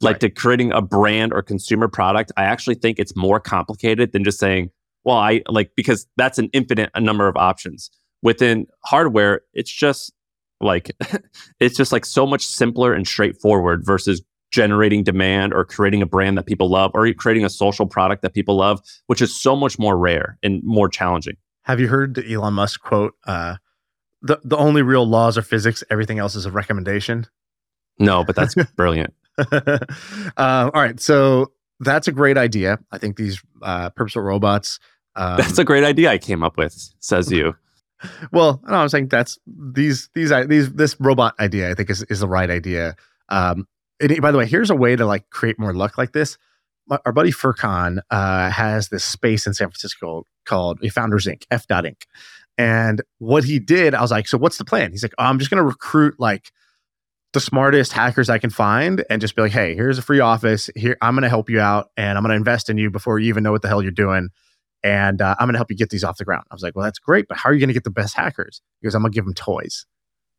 Like Right. to creating a brand or consumer product, I actually think it's more complicated than just saying, well, I like because that's an infinite number of options. Within hardware, it's just like it's just like so much simpler and straightforward versus generating demand or creating a brand that people love or creating a social product that people love, which is so much more rare and more challenging. Have you heard the Elon Musk quote? Uh, the the only real laws are physics. Everything else is a recommendation. No, but that's brilliant. uh, all right, so that's a great idea. I think these uh, purposeful robots. Um, That's a great idea I came up with, says you. well, no, I'm saying that's these these i- these this robot idea. I think is is the right idea. Um, and by the way, here's a way to like create more luck like this. My, our buddy Furqan uh, has this space in San Francisco called Founders Inc. F. Inc. And what he did, I was like, so what's the plan? He's like, oh, I'm just going to recruit like the smartest hackers I can find and just be like, hey, here's a free office. Here, I'm going to help you out and I'm going to invest in you before you even know what the hell you're doing. And uh, I'm going to help you get these off the ground. I was like, well, that's great, but how are you going to get the best hackers? He goes, I'm going to give them toys.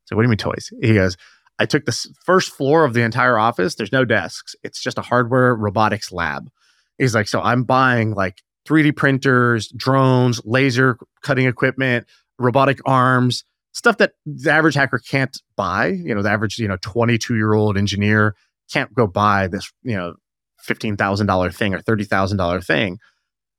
So what do you mean toys? He goes, I took the first floor of the entire office. There's no desks. It's just a hardware robotics lab. He's like, so I'm buying like 3D printers, drones, laser cutting equipment, robotic arms, stuff that the average hacker can't buy. You know, the average, you know, 22 year old engineer can't go buy this, you know, $15,000 thing or $30,000 thing.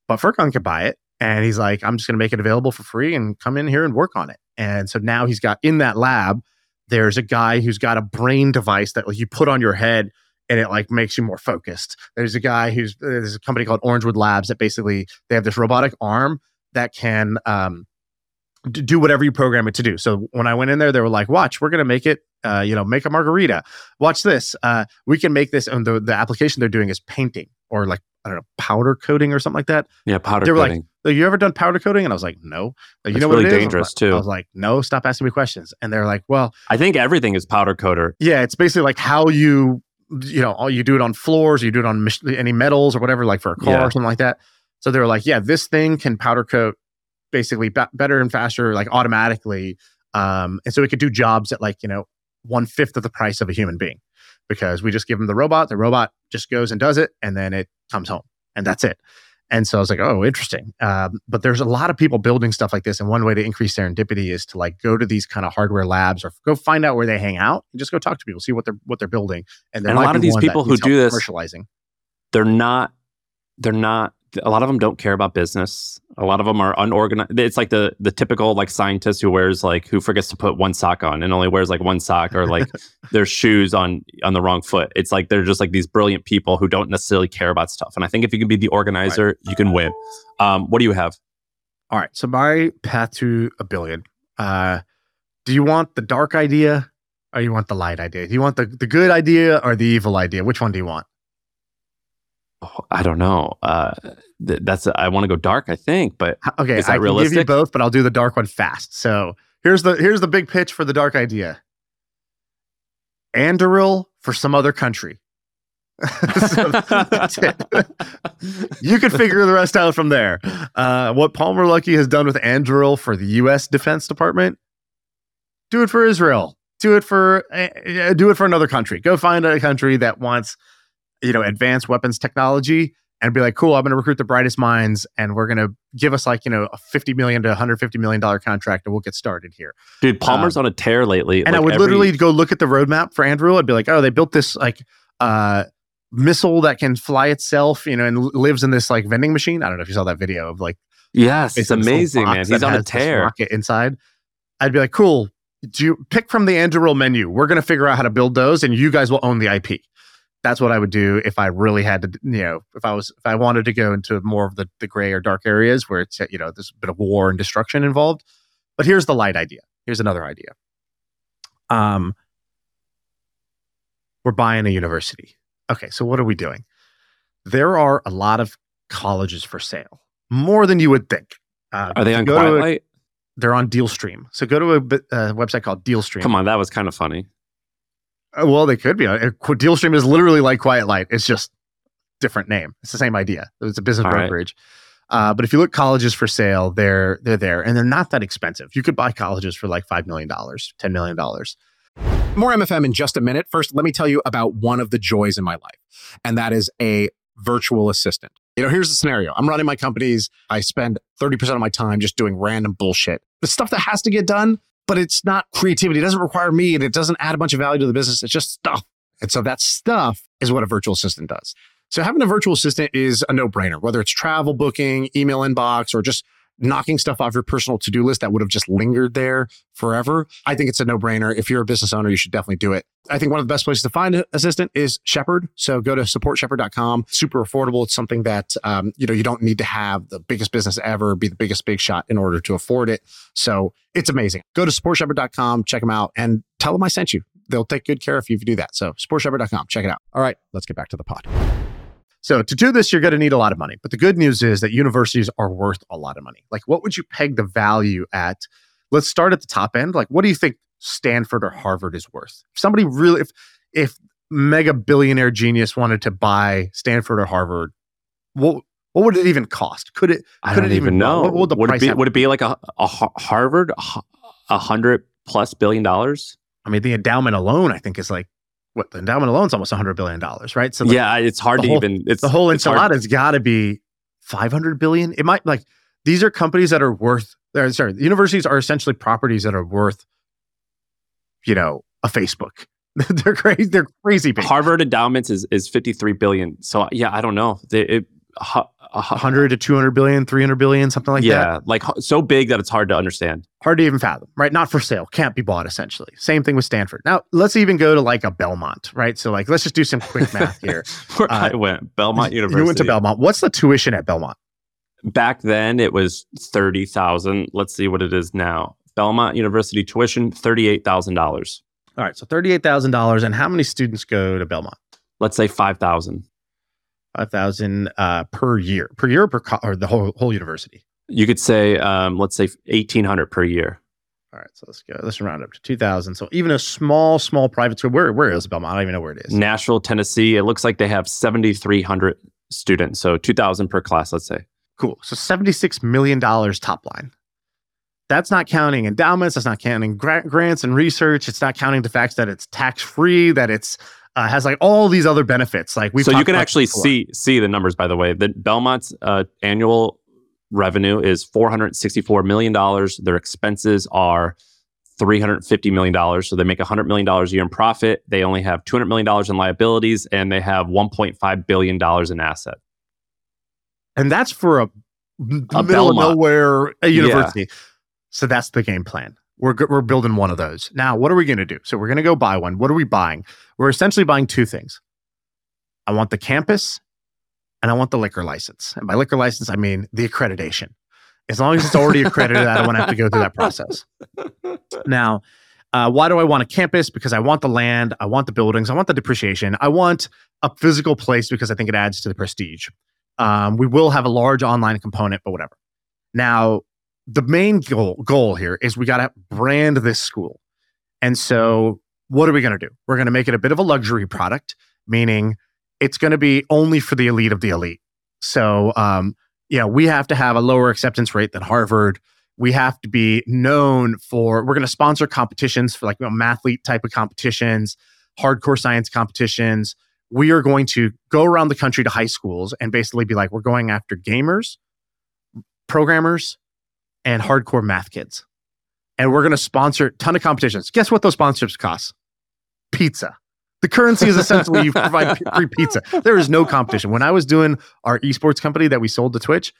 But Furqan could buy it. And he's like, I'm just going to make it available for free and come in here and work on it. And so now he's got in that lab, there's a guy who's got a brain device that like, you put on your head and it like makes you more focused. There's a guy who's there's a company called Orangewood Labs that basically they have this robotic arm that can um, do whatever you program it to do. So when I went in there, they were like, "Watch, we're gonna make it, uh, you know, make a margarita. Watch this. Uh, we can make this." And the the application they're doing is painting or like I don't know powder coating or something like that. Yeah, powder coating. They were like, coating. Like, you ever done powder coating? And I was like, no. Like, you know what really it is? dangerous, was too. I was like, no, stop asking me questions. And they're like, well, I think everything is powder coater. yeah, it's basically like how you, you know, all you do it on floors, you do it on any metals or whatever, like for a car Yeah. or something like that. So they were like, yeah, this thing can powder coat basically be- better and faster, like automatically. Um, and so it could do jobs at like, you know, one fifth of the price of a human being because we just give them the robot, the robot just goes and does it, and then it comes home and that's it. And so I was like, oh, interesting. Um, but there's a lot of people building stuff like this. And one way to increase serendipity is to like go to these kind of hardware labs or go find out where they hang out and just go talk to people, see what they're what they're building. there And a lot of these people who do this- commercializing. They're not. They're not. A lot of them don't care about business. A lot of them are unorganized. It's like the the typical like scientist who wears like who forgets to put one sock on and only wears like one sock or like their shoes on on the wrong foot. It's like they're just like these brilliant people who don't necessarily care about stuff. And I think if you can be the organizer, you can win. Um, what do you have? All right. So my path to a billion. Uh, do you want the dark idea or you want the light idea? Do you want the, the good idea or the evil idea? Which one do you want? Oh, I don't know. Uh, th- that's I want to go dark. I think, but Okay, Is that I can give you both, but I'll do the dark one fast. So here's the here's the big pitch for the dark idea. Anduril for some other country. So that's it. you can figure the rest out from there. Uh, what Palmer Luckey has done with Anduril for the U.S. Defense Department, do it for Israel. Do it for uh, do it for another country. Go find a country that wants, you know, advanced weapons technology, and be like, cool. I'm going to recruit the brightest minds, and we're going to give us like you know a 50 million to 150 million dollar contract, and we'll get started here. dude, Palmer's on a tear lately. And I would every- literally go look at the roadmap for Anduril. I'd be like, oh, they built this like uh missile that can fly itself, you know, and l- lives in this like vending machine. I don't know if you saw that video of like yes, it's basically this little amazing, man. He's on a tear. rocket inside. I'd be like, cool. do you pick from the Anduril menu? We're going to figure out how to build those, and you guys will own the IP. That's what I would do if I really had to, you know, if I was, if I wanted to go into more of the, the gray or dark areas where it's, you know, there's a bit of war and destruction involved. But here's the light idea. Here's another idea. Um, we're buying a university. Okay, so what are we doing? There are a lot of colleges for sale, more than you would think. Uh, are they on Quiet Light? They're on DealStream. So go to a, a website called DealStream. Come on, that was kind of funny. Uh, well, they could be. Uh, DealStream is literally like Quiet Light. It's just different name. It's the same idea. It's a business All brokerage. Right. Uh, but if you look colleges for sale, they're they're there, and they're not that expensive. You could buy colleges for like five million dollars, ten million dollars. More MFM in just a minute. First, let me tell you about one of the joys in my life, and that is a virtual assistant. You know, here's the scenario. I'm running my companies. I spend 30% of my time just doing random bullshit. The stuff that has to get done, but it's not creativity. It doesn't require me and it doesn't add a bunch of value to the business. It's just stuff. And so that stuff is what a virtual assistant does. So having a virtual assistant is a no brainer, whether it's travel booking, email inbox, or just knocking stuff off your personal to-do list that would have just lingered there forever. I think it's a no-brainer. If you're a business owner, you should definitely do it. I think one of the best places to find an assistant is Shepherd. So go to supportshepherd.com. Super affordable. It's something that um, you know you don't need to have the biggest business ever, be the biggest big shot in order to afford it. So it's amazing. Go to supportshepherd.com, check them out, and tell them I sent you. They'll take good care of you if you do that. So supportshepherd.com, check it out. All right, let's get back to the pod. So to do this, you're going to need a lot of money. But the good news is that universities are worth a lot of money. Like, what would you peg the value at? Let's start at the top end. Like, what do you think Stanford or Harvard is worth? If somebody really, if if mega billionaire genius wanted to buy Stanford or Harvard, what what would it even cost? Could it? I could don't it even know. What, what would the would price? It be, would it be like a, a Harvard a hundred plus billion dollars? I mean, the endowment alone, I think, is like what the endowment alone is almost 100 billion dollars, right? So the, yeah, it's hard to whole, even. It's the whole enchilada's got to be 500 billion. It might like these are companies that are worth. Uh, sorry, the universities are essentially properties that are worth, you know, a Facebook. they're crazy. They're crazy big. Harvard endowments is is 53 billion. So yeah, I don't know. They, it, 100 to 200 billion, 300 billion, something like yeah, that. Yeah, like so big that it's hard to understand. Hard to even fathom, right? Not for sale, can't be bought essentially. Same thing with Stanford. Now, let's even go to like a Belmont, right? So like let's just do some quick math here. Where uh, I went, Belmont University. You went to Belmont. What's the tuition at Belmont? Back then it was 30,000. Let's see what it is now. Belmont University tuition $38,000. All right, so $38,000 and how many students go to Belmont? Let's say 5,000 five thousand uh, per year, per year, per co- or the whole whole university. You could say, um, let's say eighteen hundred per year. All right, so let's go. Let's round up to two thousand. So even a small, small private school. Where where is Belmont? I don't even know where it is. Nashville, Tennessee. It looks like they have seventy three hundred students. So two thousand per class. Let's say. Cool. So seventy six million dollars top line. That's not counting endowments. That's not counting gra- grants and research. It's not counting the fact that it's tax free. That it's uh, has like all these other benefits. Like we so you can actually see see the numbers. By the way, the Belmont's uh, annual revenue is four hundred sixty four million dollars. Their expenses are three hundred fifty million dollars. So they make hundred million dollars a year in profit. They only have two hundred million dollars in liabilities, and they have one point five billion dollars in asset. And that's for a, a middle Belmont. of nowhere university. Yeah. So that's the game plan. We're, we're building one of those. Now, what are we going to do? So we're going to go buy one. What are we buying? We're essentially buying two things. I want the campus and I want the liquor license. And by liquor license, I mean the accreditation. As long as it's already accredited, I don't want to have to go through that process. Now, uh, why do I want a campus? Because I want the land, I want the buildings, I want the depreciation, I want a physical place because I think it adds to the prestige. Um, we will have a large online component, but whatever. Now, the main goal goal here is we got to brand this school. And so what are we going to do? We're going to make it a bit of a luxury product, meaning it's going to be only for the elite of the elite. So, um, yeah, we have to have a lower acceptance rate than Harvard. We have to be known for, we're going to sponsor competitions for like you know, mathlete type of competitions, hardcore science competitions. We are going to go around the country to high schools and basically be like, we're going after gamers, programmers, and hardcore math kids. And we're going to sponsor a ton of competitions. Guess what those sponsorships cost? Pizza. The currency is essentially you provide free pizza. There is no competition. When I was doing our esports company that we sold to Twitch,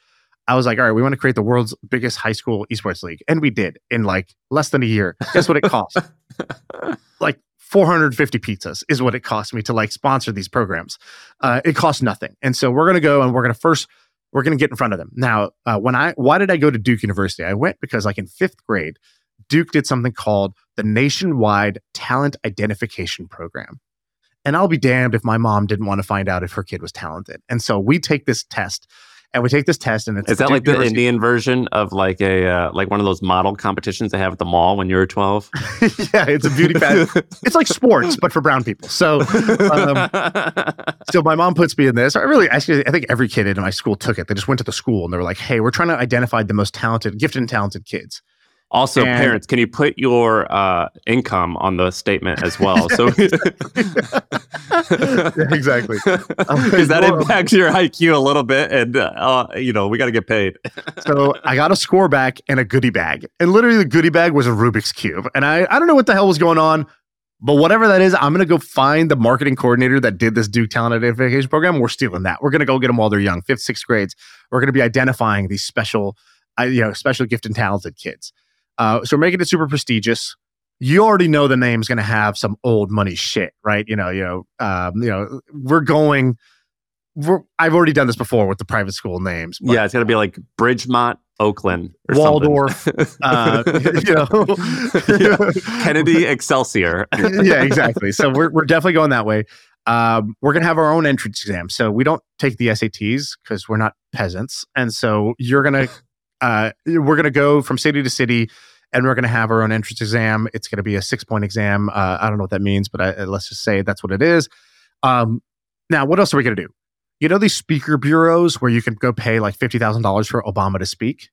I was like, all right, we want to create the world's biggest high school esports league. And we did in like less than a year. Guess what it cost? like 450 pizzas is what it cost me to like sponsor these programs. Uh, it costs nothing. And so we're going to go and we're going to first, we're going to get in front of them. Now, uh, when I, why did I go to Duke University? I went because like in fifth grade, Duke did something called the Nationwide Talent Identification Program. And I'll be damned if my mom didn't want to find out if her kid was talented. And so we take this test and we take this test and it's is that like the Indian version of like a uh, like one of those model competitions they have at the mall when you're 12 yeah it's a beauty pageant it's like sports but for brown people. So um, so my mom puts me in this. I really actually I think every kid in my school took it. They just went to the school and they were like hey we're trying to identify the most talented gifted and talented kids also, and, parents, can you put your uh, income on the statement as well? So exactly, because that impacts your IQ a little bit, and uh, you know we got to get paid. so I got a score back and a goodie bag, and literally the goodie bag was a Rubik's cube, and I I don't know what the hell was going on. But whatever that is, I'm gonna go find the marketing coordinator that did this Duke Talent Identification Program. We're stealing that. We're gonna go get them while they're young, fifth, sixth grades. We're gonna be identifying these special, uh, you know, special gifted and talented kids. Uh, so we're making it super prestigious. You already know the name's going to have some old money shit, right? You know, you know, um, you know, we're going. We're, I've already done this before with the private school names. Yeah, it's going to be like Bridgemont, Oakland, or Waldorf, uh, you know, yeah. Kennedy, Excelsior. yeah, exactly. So we're we're definitely going that way. Um, we're going to have our own entrance exam. So we don't take the SATs because we're not peasants. And so you're going to, uh, we're going to go from city to city and we're going to have our own entrance exam. It's going to be a six point exam. Uh, I don't know what that means, but I, uh, let's just say that's what it is. Um, now, what else are we going to do? You know these speaker bureaus where you can go pay like fifty thousand dollars for Obama to speak.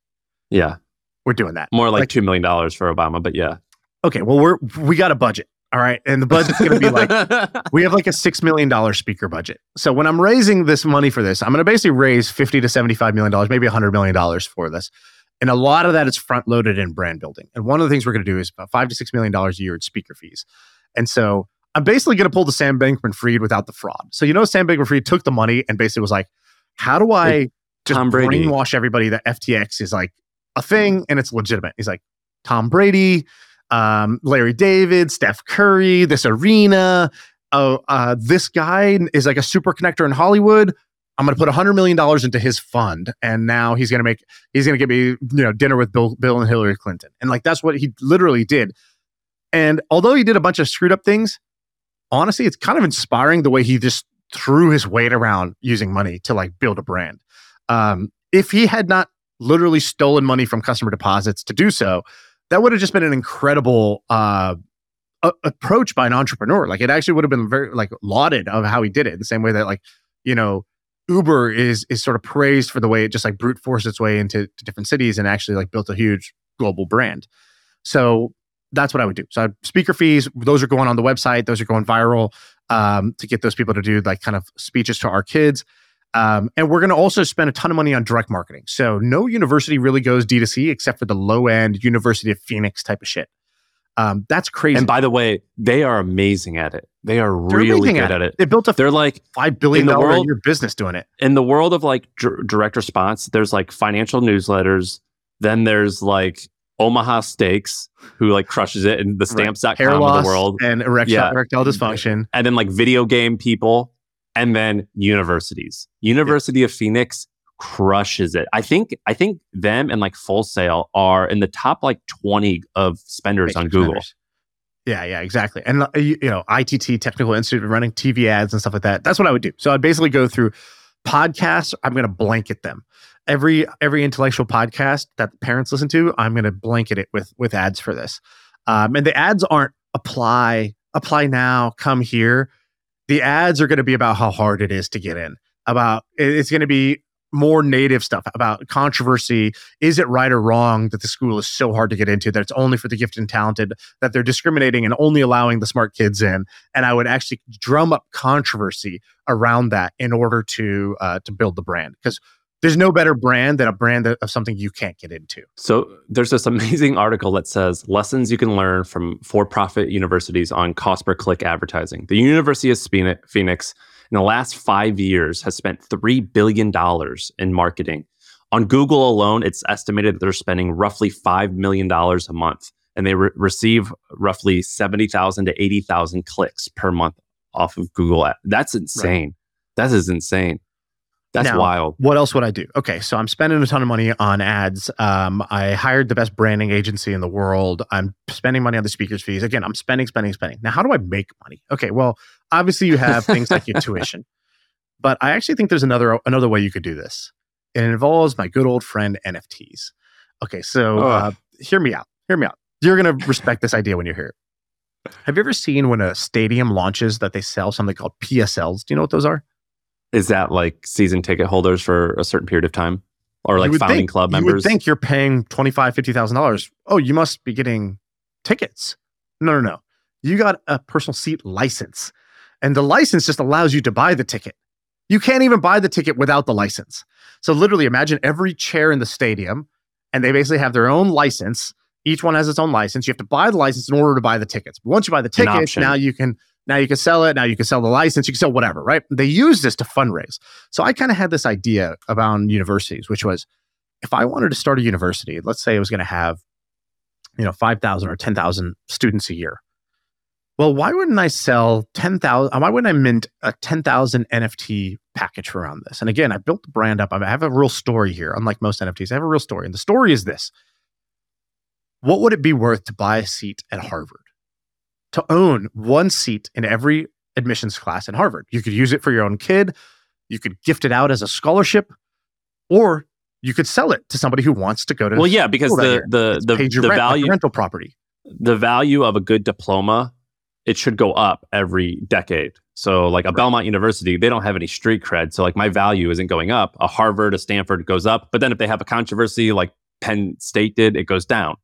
Yeah, we're doing that. More like, like two million dollars for Obama, but yeah. Okay, well we're we got a budget. All right. And the budget's going to be like, we have like a $6 million speaker budget. So when I'm raising this money for this, I'm going to basically raise 50 to $75 million, maybe $100 million for this. And a lot of that is front loaded in brand building. And one of the things we're going to do is about five to six million dollars a year in speaker fees. And so I'm basically going to pull the Sam Bankman-Fried without the fraud. So you know, Sam Bankman-Fried took the money and basically was like, "How do I just Tom Brady. brainwash everybody that FTX is like a thing and it's legitimate?" He's like, "Tom Brady, um, Larry David, Steph Curry, this arena." Oh, uh, this guy is like a super connector in Hollywood. I'm going to put $100 million into his fund. And now he's going to make, he's going to get me, you know, dinner with Bill, Bill and Hillary Clinton. And like, that's what he literally did. And although he did a bunch of screwed up things, honestly, it's kind of inspiring the way he just threw his weight around using money to like build a brand. Um, if he had not literally stolen money from customer deposits to do so, that would have just been an incredible uh, a- approach by an entrepreneur. Like it actually would have been very like lauded of how he did it. The same way that like you know Uber is is sort of praised for the way it just like brute forced its way into different cities and actually like built a huge global brand. So that's what I would do. So speaker fees, those are going on the website, those are going viral um, to get those people to do like kind of speeches to our kids. Um, and we're going to also spend a ton of money on direct marketing. So no university really goes D2C except for the low end University of Phoenix type of shit. Um, that's crazy. And by the way, they are amazing at it. They are They're really good at it. at it. They built a They're like five billion dollar a year business doing it. In the world of like d- direct response, there's like financial newsletters. Then there's like Omaha Steaks, who like crushes it, and the stamps.com Hair of the world, and erectile, yeah. erectile dysfunction, and then like video game people, and then universities. University yeah. of Phoenix crushes it. I think I think them and like Full Sail are in the top like 20 of spenders on Google. Spenders. Yeah, yeah, exactly. And uh, you, you know, ITT Technical Institute running TV ads and stuff like that. That's what I would do. So I'd basically go through podcasts. I'm going to blanket them. Every every intellectual podcast that parents listen to, I'm going to blanket it with with ads for this. Um, and the ads aren't apply apply now, come here. The ads are going to be about how hard it is to get in. About it's going to be more native stuff about controversy. Is it right or wrong that the school is so hard to get into that it's only for the gifted and talented, that they're discriminating and only allowing the smart kids in? And I would actually drum up controversy around that in order to uh, to build the brand because there's no better brand than a brand of something you can't get into. So there's this amazing article that says lessons you can learn from for-profit universities on cost per click advertising. The University of Phoenix in the last five years has spent $3 billion in marketing On Google alone, it's estimated that they're spending roughly $5 million a month and they re- receive roughly 70,000 to 80,000 clicks per month off of Google. That's insane. Right. That is insane. That's now, wild. What else would I do? Okay, so I'm spending a ton of money on ads. Um, I hired the best branding agency in the world. I'm spending money on the speakers fees. Again, I'm spending, spending, spending. Now, how do I make money? Okay, well, obviously you have things like your tuition, but I actually think there's another another way you could do this. It involves my good old friend NFTs. Okay, so oh. uh, hear me out. Hear me out. You're gonna respect this idea when you hear it. Have you ever seen when a stadium launches that they sell something called PSLs? Do you know what those are? Is that like season ticket holders for a certain period of time? Or like founding think, club members? You would think you're paying $25,000, $50,000. Oh, you must be getting tickets. No, no, no. You got a personal seat license. And the license just allows you to buy the ticket. You can't even buy the ticket without the license. So literally imagine every chair in the stadium and they basically have their own license. Each one has its own license. You have to buy the license in order to buy the tickets. But once you buy the tickets, now you can now you can sell it. Now you can sell the license. You can sell whatever, right? They use this to fundraise. So I kind of had this idea about universities, which was if I wanted to start a university, let's say it was going to have, you know, 5,000 or 10,000 students a year. Well, why wouldn't I sell 10,000? Why wouldn't I mint a 10,000 NFT package around this? And again, I built the brand up. I have a real story here. Unlike most NFTs, I have a real story. And the story is this What would it be worth to buy a seat at Harvard? To own one seat in every admissions class in Harvard. You could use it for your own kid, you could gift it out as a scholarship, or you could sell it to somebody who wants to go to. Well, yeah, because the the the, the rent, value like rental property, the value of a good diploma, it should go up every decade. So, like a right. Belmont University, they don't have any street cred. So, like my value isn't going up. A Harvard, a Stanford goes up, but then if they have a controversy like Penn State did, it goes down.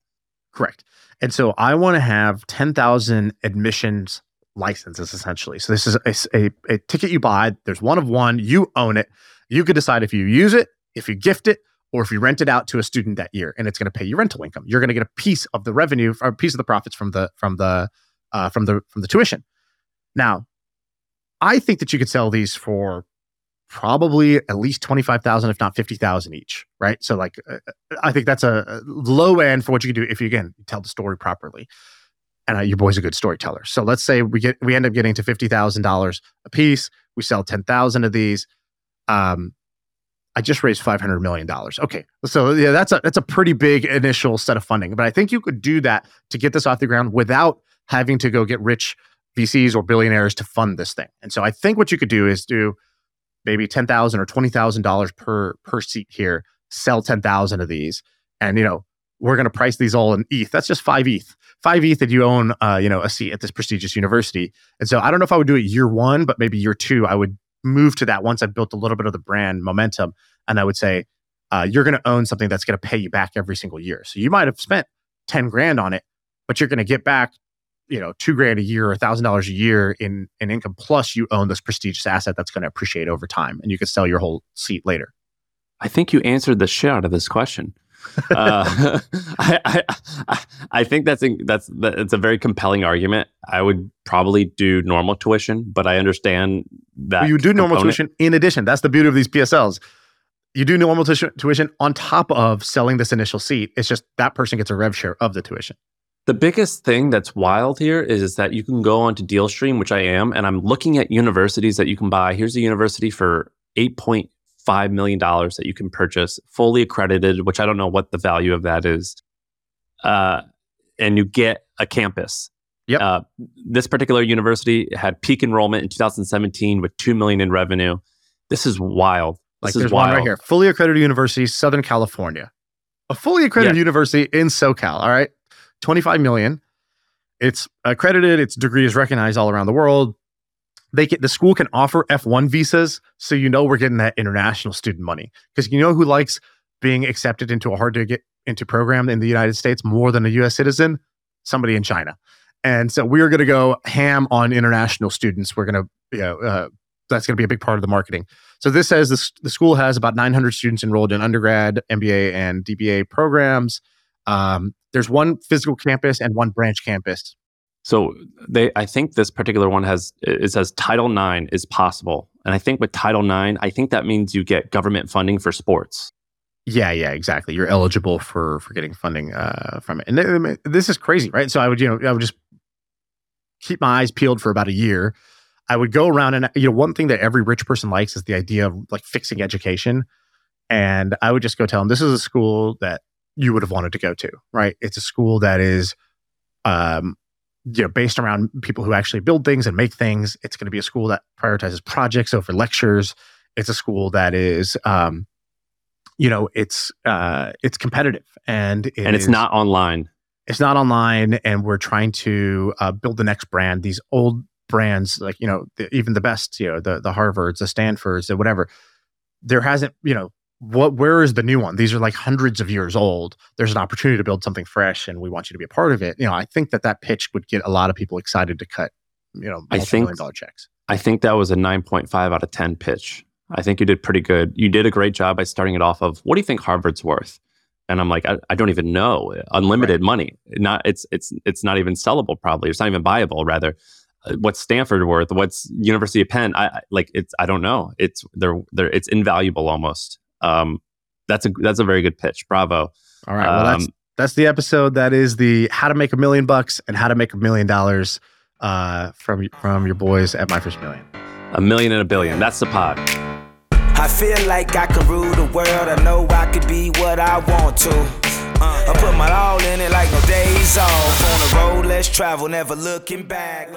Correct. And so I want to have 10,000 admissions licenses essentially. So this is a, a, a, ticket you buy. There's one of one. You own it. You could decide if you use it, if you gift it, or if you rent it out to a student that year, and it's going to pay you rental income. You're going to get a piece of the revenue, or a piece of the profits from the from the uh, from the from the tuition. Now, I think that you could sell these for probably at least 25,000 if not 50,000 each, right? So like uh, I think that's a, low end for what you can do if you again tell the story properly. And uh, your boy's a good storyteller. So let's say we get we end up getting to $50,000 a piece, we sell 10,000 of these. Um I just raised 500 million dollars. Okay. So yeah, that's a that's a pretty big initial set of funding, but I think you could do that to get this off the ground without having to go get rich VCs or billionaires to fund this thing. And so I think what you could do is do maybe ten thousand or twenty thousand dollars per per seat here. Sell ten thousand of these, and you know we're going to price these all in ETH. That's just five ETH. Five ETH that you own, uh, you know, a seat at this prestigious university. And so I don't know if I would do it year one, but maybe year two, I would move to that once I've built a little bit of the brand momentum, and I would say uh, you're going to own something that's going to pay you back every single year. So you might have spent ten grand on it, but you're going to get back you know two grand a year or a thousand dollars a year in in income plus you own this prestigious asset that's going to appreciate over time and you can sell your whole seat later i think you answered the shit out of this question uh, I, I, I think that's a, that's that's a very compelling argument. I would probably do normal tuition, but I understand that well, you do normal tuition in addition. That's the beauty of these PSLs. You do normal tuition on top of selling this initial seat. It's just that person gets a rev share of the tuition. The biggest thing that's wild here is that you can go onto DealStream, which I am, and I'm looking at universities that you can buy. Here's a university for $8.5 million that you can purchase, fully accredited, which I don't know what the value of that is. Uh, and you get a campus. Yep. Uh, this particular university had peak enrollment in 2017 with 2 million in revenue. This is wild. This like there's wild. one right here. Fully accredited university, Southern California. A fully accredited yeah. university in SoCal. All right. 25 million. It's accredited, its degree is recognized all around the world. They get the school can offer F1 visas, so you know we're getting that international student money. Because you know who likes being accepted into a hard to get into program in the United States more than a US citizen? Somebody in China. And so we're going to go ham on international students. We're going to, you know, uh, that's going to be a big part of the marketing. So this says this, the school has about 900 students enrolled in undergrad, MBA, and DBA programs. Um, there's one physical campus and one branch campus. So they, I think this particular one has it says Title IX is possible, and I think with Title IX, I think that means you get government funding for sports. Yeah, yeah, exactly. You're eligible for for getting funding uh, from it, and th- this is crazy, right? So I would, you know, I would just keep my eyes peeled for about a year. I would go around and you know, one thing that every rich person likes is the idea of like fixing education, and I would just go tell them this is a school that you would have wanted to go to, right? It's a school that is, um, you know, based around people who actually build things and make things. It's going to be a school that prioritizes projects over lectures. It's a school that is, um, you know it's uh it's competitive and it and it's is- not online. it's not online and we're trying to uh, build the next brand these old brands like you know the, even the best you know the the harvards the stanfords the whatever there hasn't you know what where is the new one these are like hundreds of years old there's an opportunity to build something fresh and we want you to be a part of it you know i think that that pitch would get a lot of people excited to cut you know I think- multi-million checks I think that was a 9.5 out of 10 pitch. I think you did pretty good. You did a great job by starting it off of what do you think Harvard's worth? And I'm like, I, I don't even know. Unlimited money. Not it's it's it's not even sellable. Probably it's not even buyable. Rather, what's Stanford worth? What's University of Penn? I, I like it's. I don't know. It's they're they're it's invaluable almost. Um, that's a that's a very good pitch. Bravo. all right well that's Um, that's the episode that is the how to make a million bucks and how to make a million dollars uh from from your boys at my first million a million and a billion. That's the pod. I feel like I can rule the world. I know I could be what I want to. Uh, I put my all in it like no days off. On the road, let's travel, never looking back.